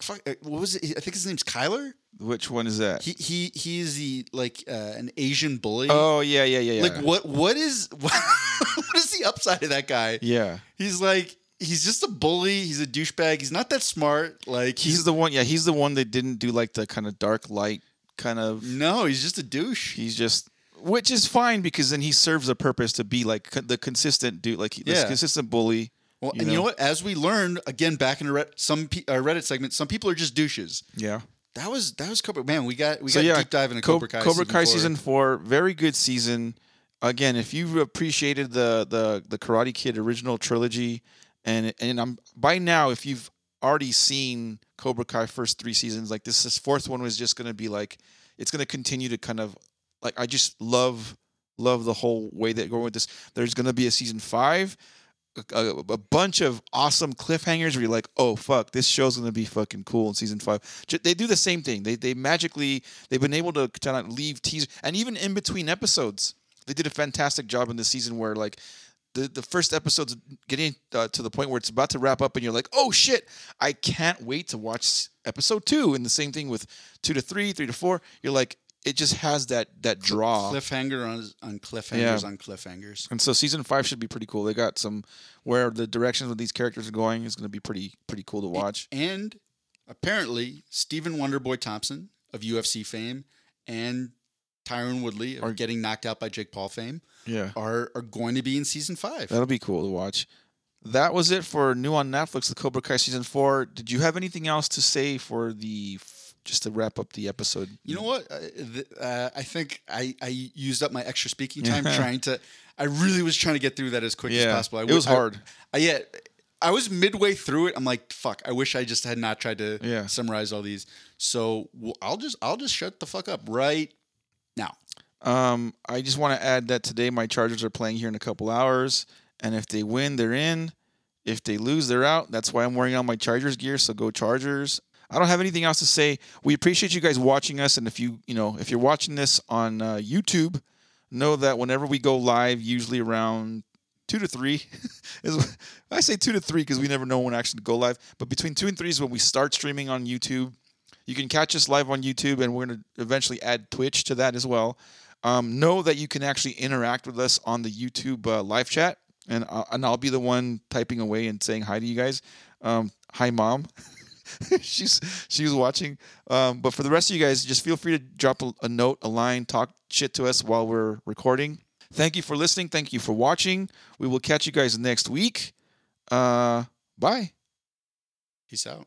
Fuck, uh, what was it? I think his name's Kyler. Which one is that? He he he is the like uh, an Asian bully. Oh yeah yeah yeah yeah. Like what what is what, what is the upside of that guy? Yeah. He's like he's just a bully he's a douchebag he's not that smart like he's the one yeah he's the one that didn't do like the kind of dark light kind of no he's just a douche he's just which is fine because then he serves a purpose to be like the consistent dude like this Yeah. consistent bully well you and you know know? what as we learned again back in a Red, some pe- uh, Reddit segment some people are just douches yeah That was that was Cobra. Man, we got we so got yeah deep dive into Co- Cobra Kai. Cobra season Kai four. season four very good season again if you've appreciated the the the Karate Kid original trilogy and and I'm by now if you've already seen Cobra Kai first three seasons like this this fourth one was just gonna be like it's gonna continue to kind of like I just love love the whole way that going with this. There's gonna be a season five, a, a, a bunch of awesome cliffhangers where you're like, oh fuck, this show's gonna be fucking cool in season five. They do the same thing. They they magically they've been able to kind of leave teasers and even in between episodes, they did a fantastic job in the season where like. The, the first episode's getting uh, to the point where it's about to wrap up, and you're like, "Oh shit! I can't wait to watch episode two. And the same thing with two to three, three to four. You're like, it just has that that draw. cliffhanger on on cliffhangers Yeah. on cliffhangers. And so season five should be pretty cool. They got some where the directions of these characters are going is going to be pretty pretty cool to watch. And apparently, Stephen Wonderboy Thompson of UFC fame and Tyron Woodley Are- getting knocked out by Jake Paul fame Yeah, are are going to be in season five. that'll be cool to watch. That was it for new on Netflix, the Cobra Kai season four. Did you have anything else to say for the just to wrap up the episode? You know what? Uh, uh, I think I, I used up my extra speaking time trying to. I really was trying to get through that as quick as possible. I, it was I- hard. I, yeah, I was midway through it. I'm like, fuck. I wish I just had not tried to Yeah. summarize all these. So I'll just I'll just shut the fuck up right now. Um, I just want to add that today my Chargers are playing here in a couple hours, and if they win, they're in. If they lose, they're out. That's why I'm wearing all my Chargers gear. So go Chargers. I don't have anything else to say. We appreciate you guys watching us, and if you you know if you're watching this on uh, YouTube, know that whenever we go live, usually around two to three, is I say two to three because we never know when actually to go live. But between two and three is when we start streaming on YouTube. You can catch us live on YouTube, and we're going to eventually add Twitch to that as well. Um, know that you can actually interact with us on the YouTube uh, live chat and I'll, and I'll be the one typing away and saying hi to you guys. Um, hi, mom. she's she's watching. Um, but for the rest of you guys, just feel free to drop a, a note, a line, talk shit to us while we're recording. Thank you for listening. Thank you for watching. We will catch you guys next week. Uh, bye. Peace out.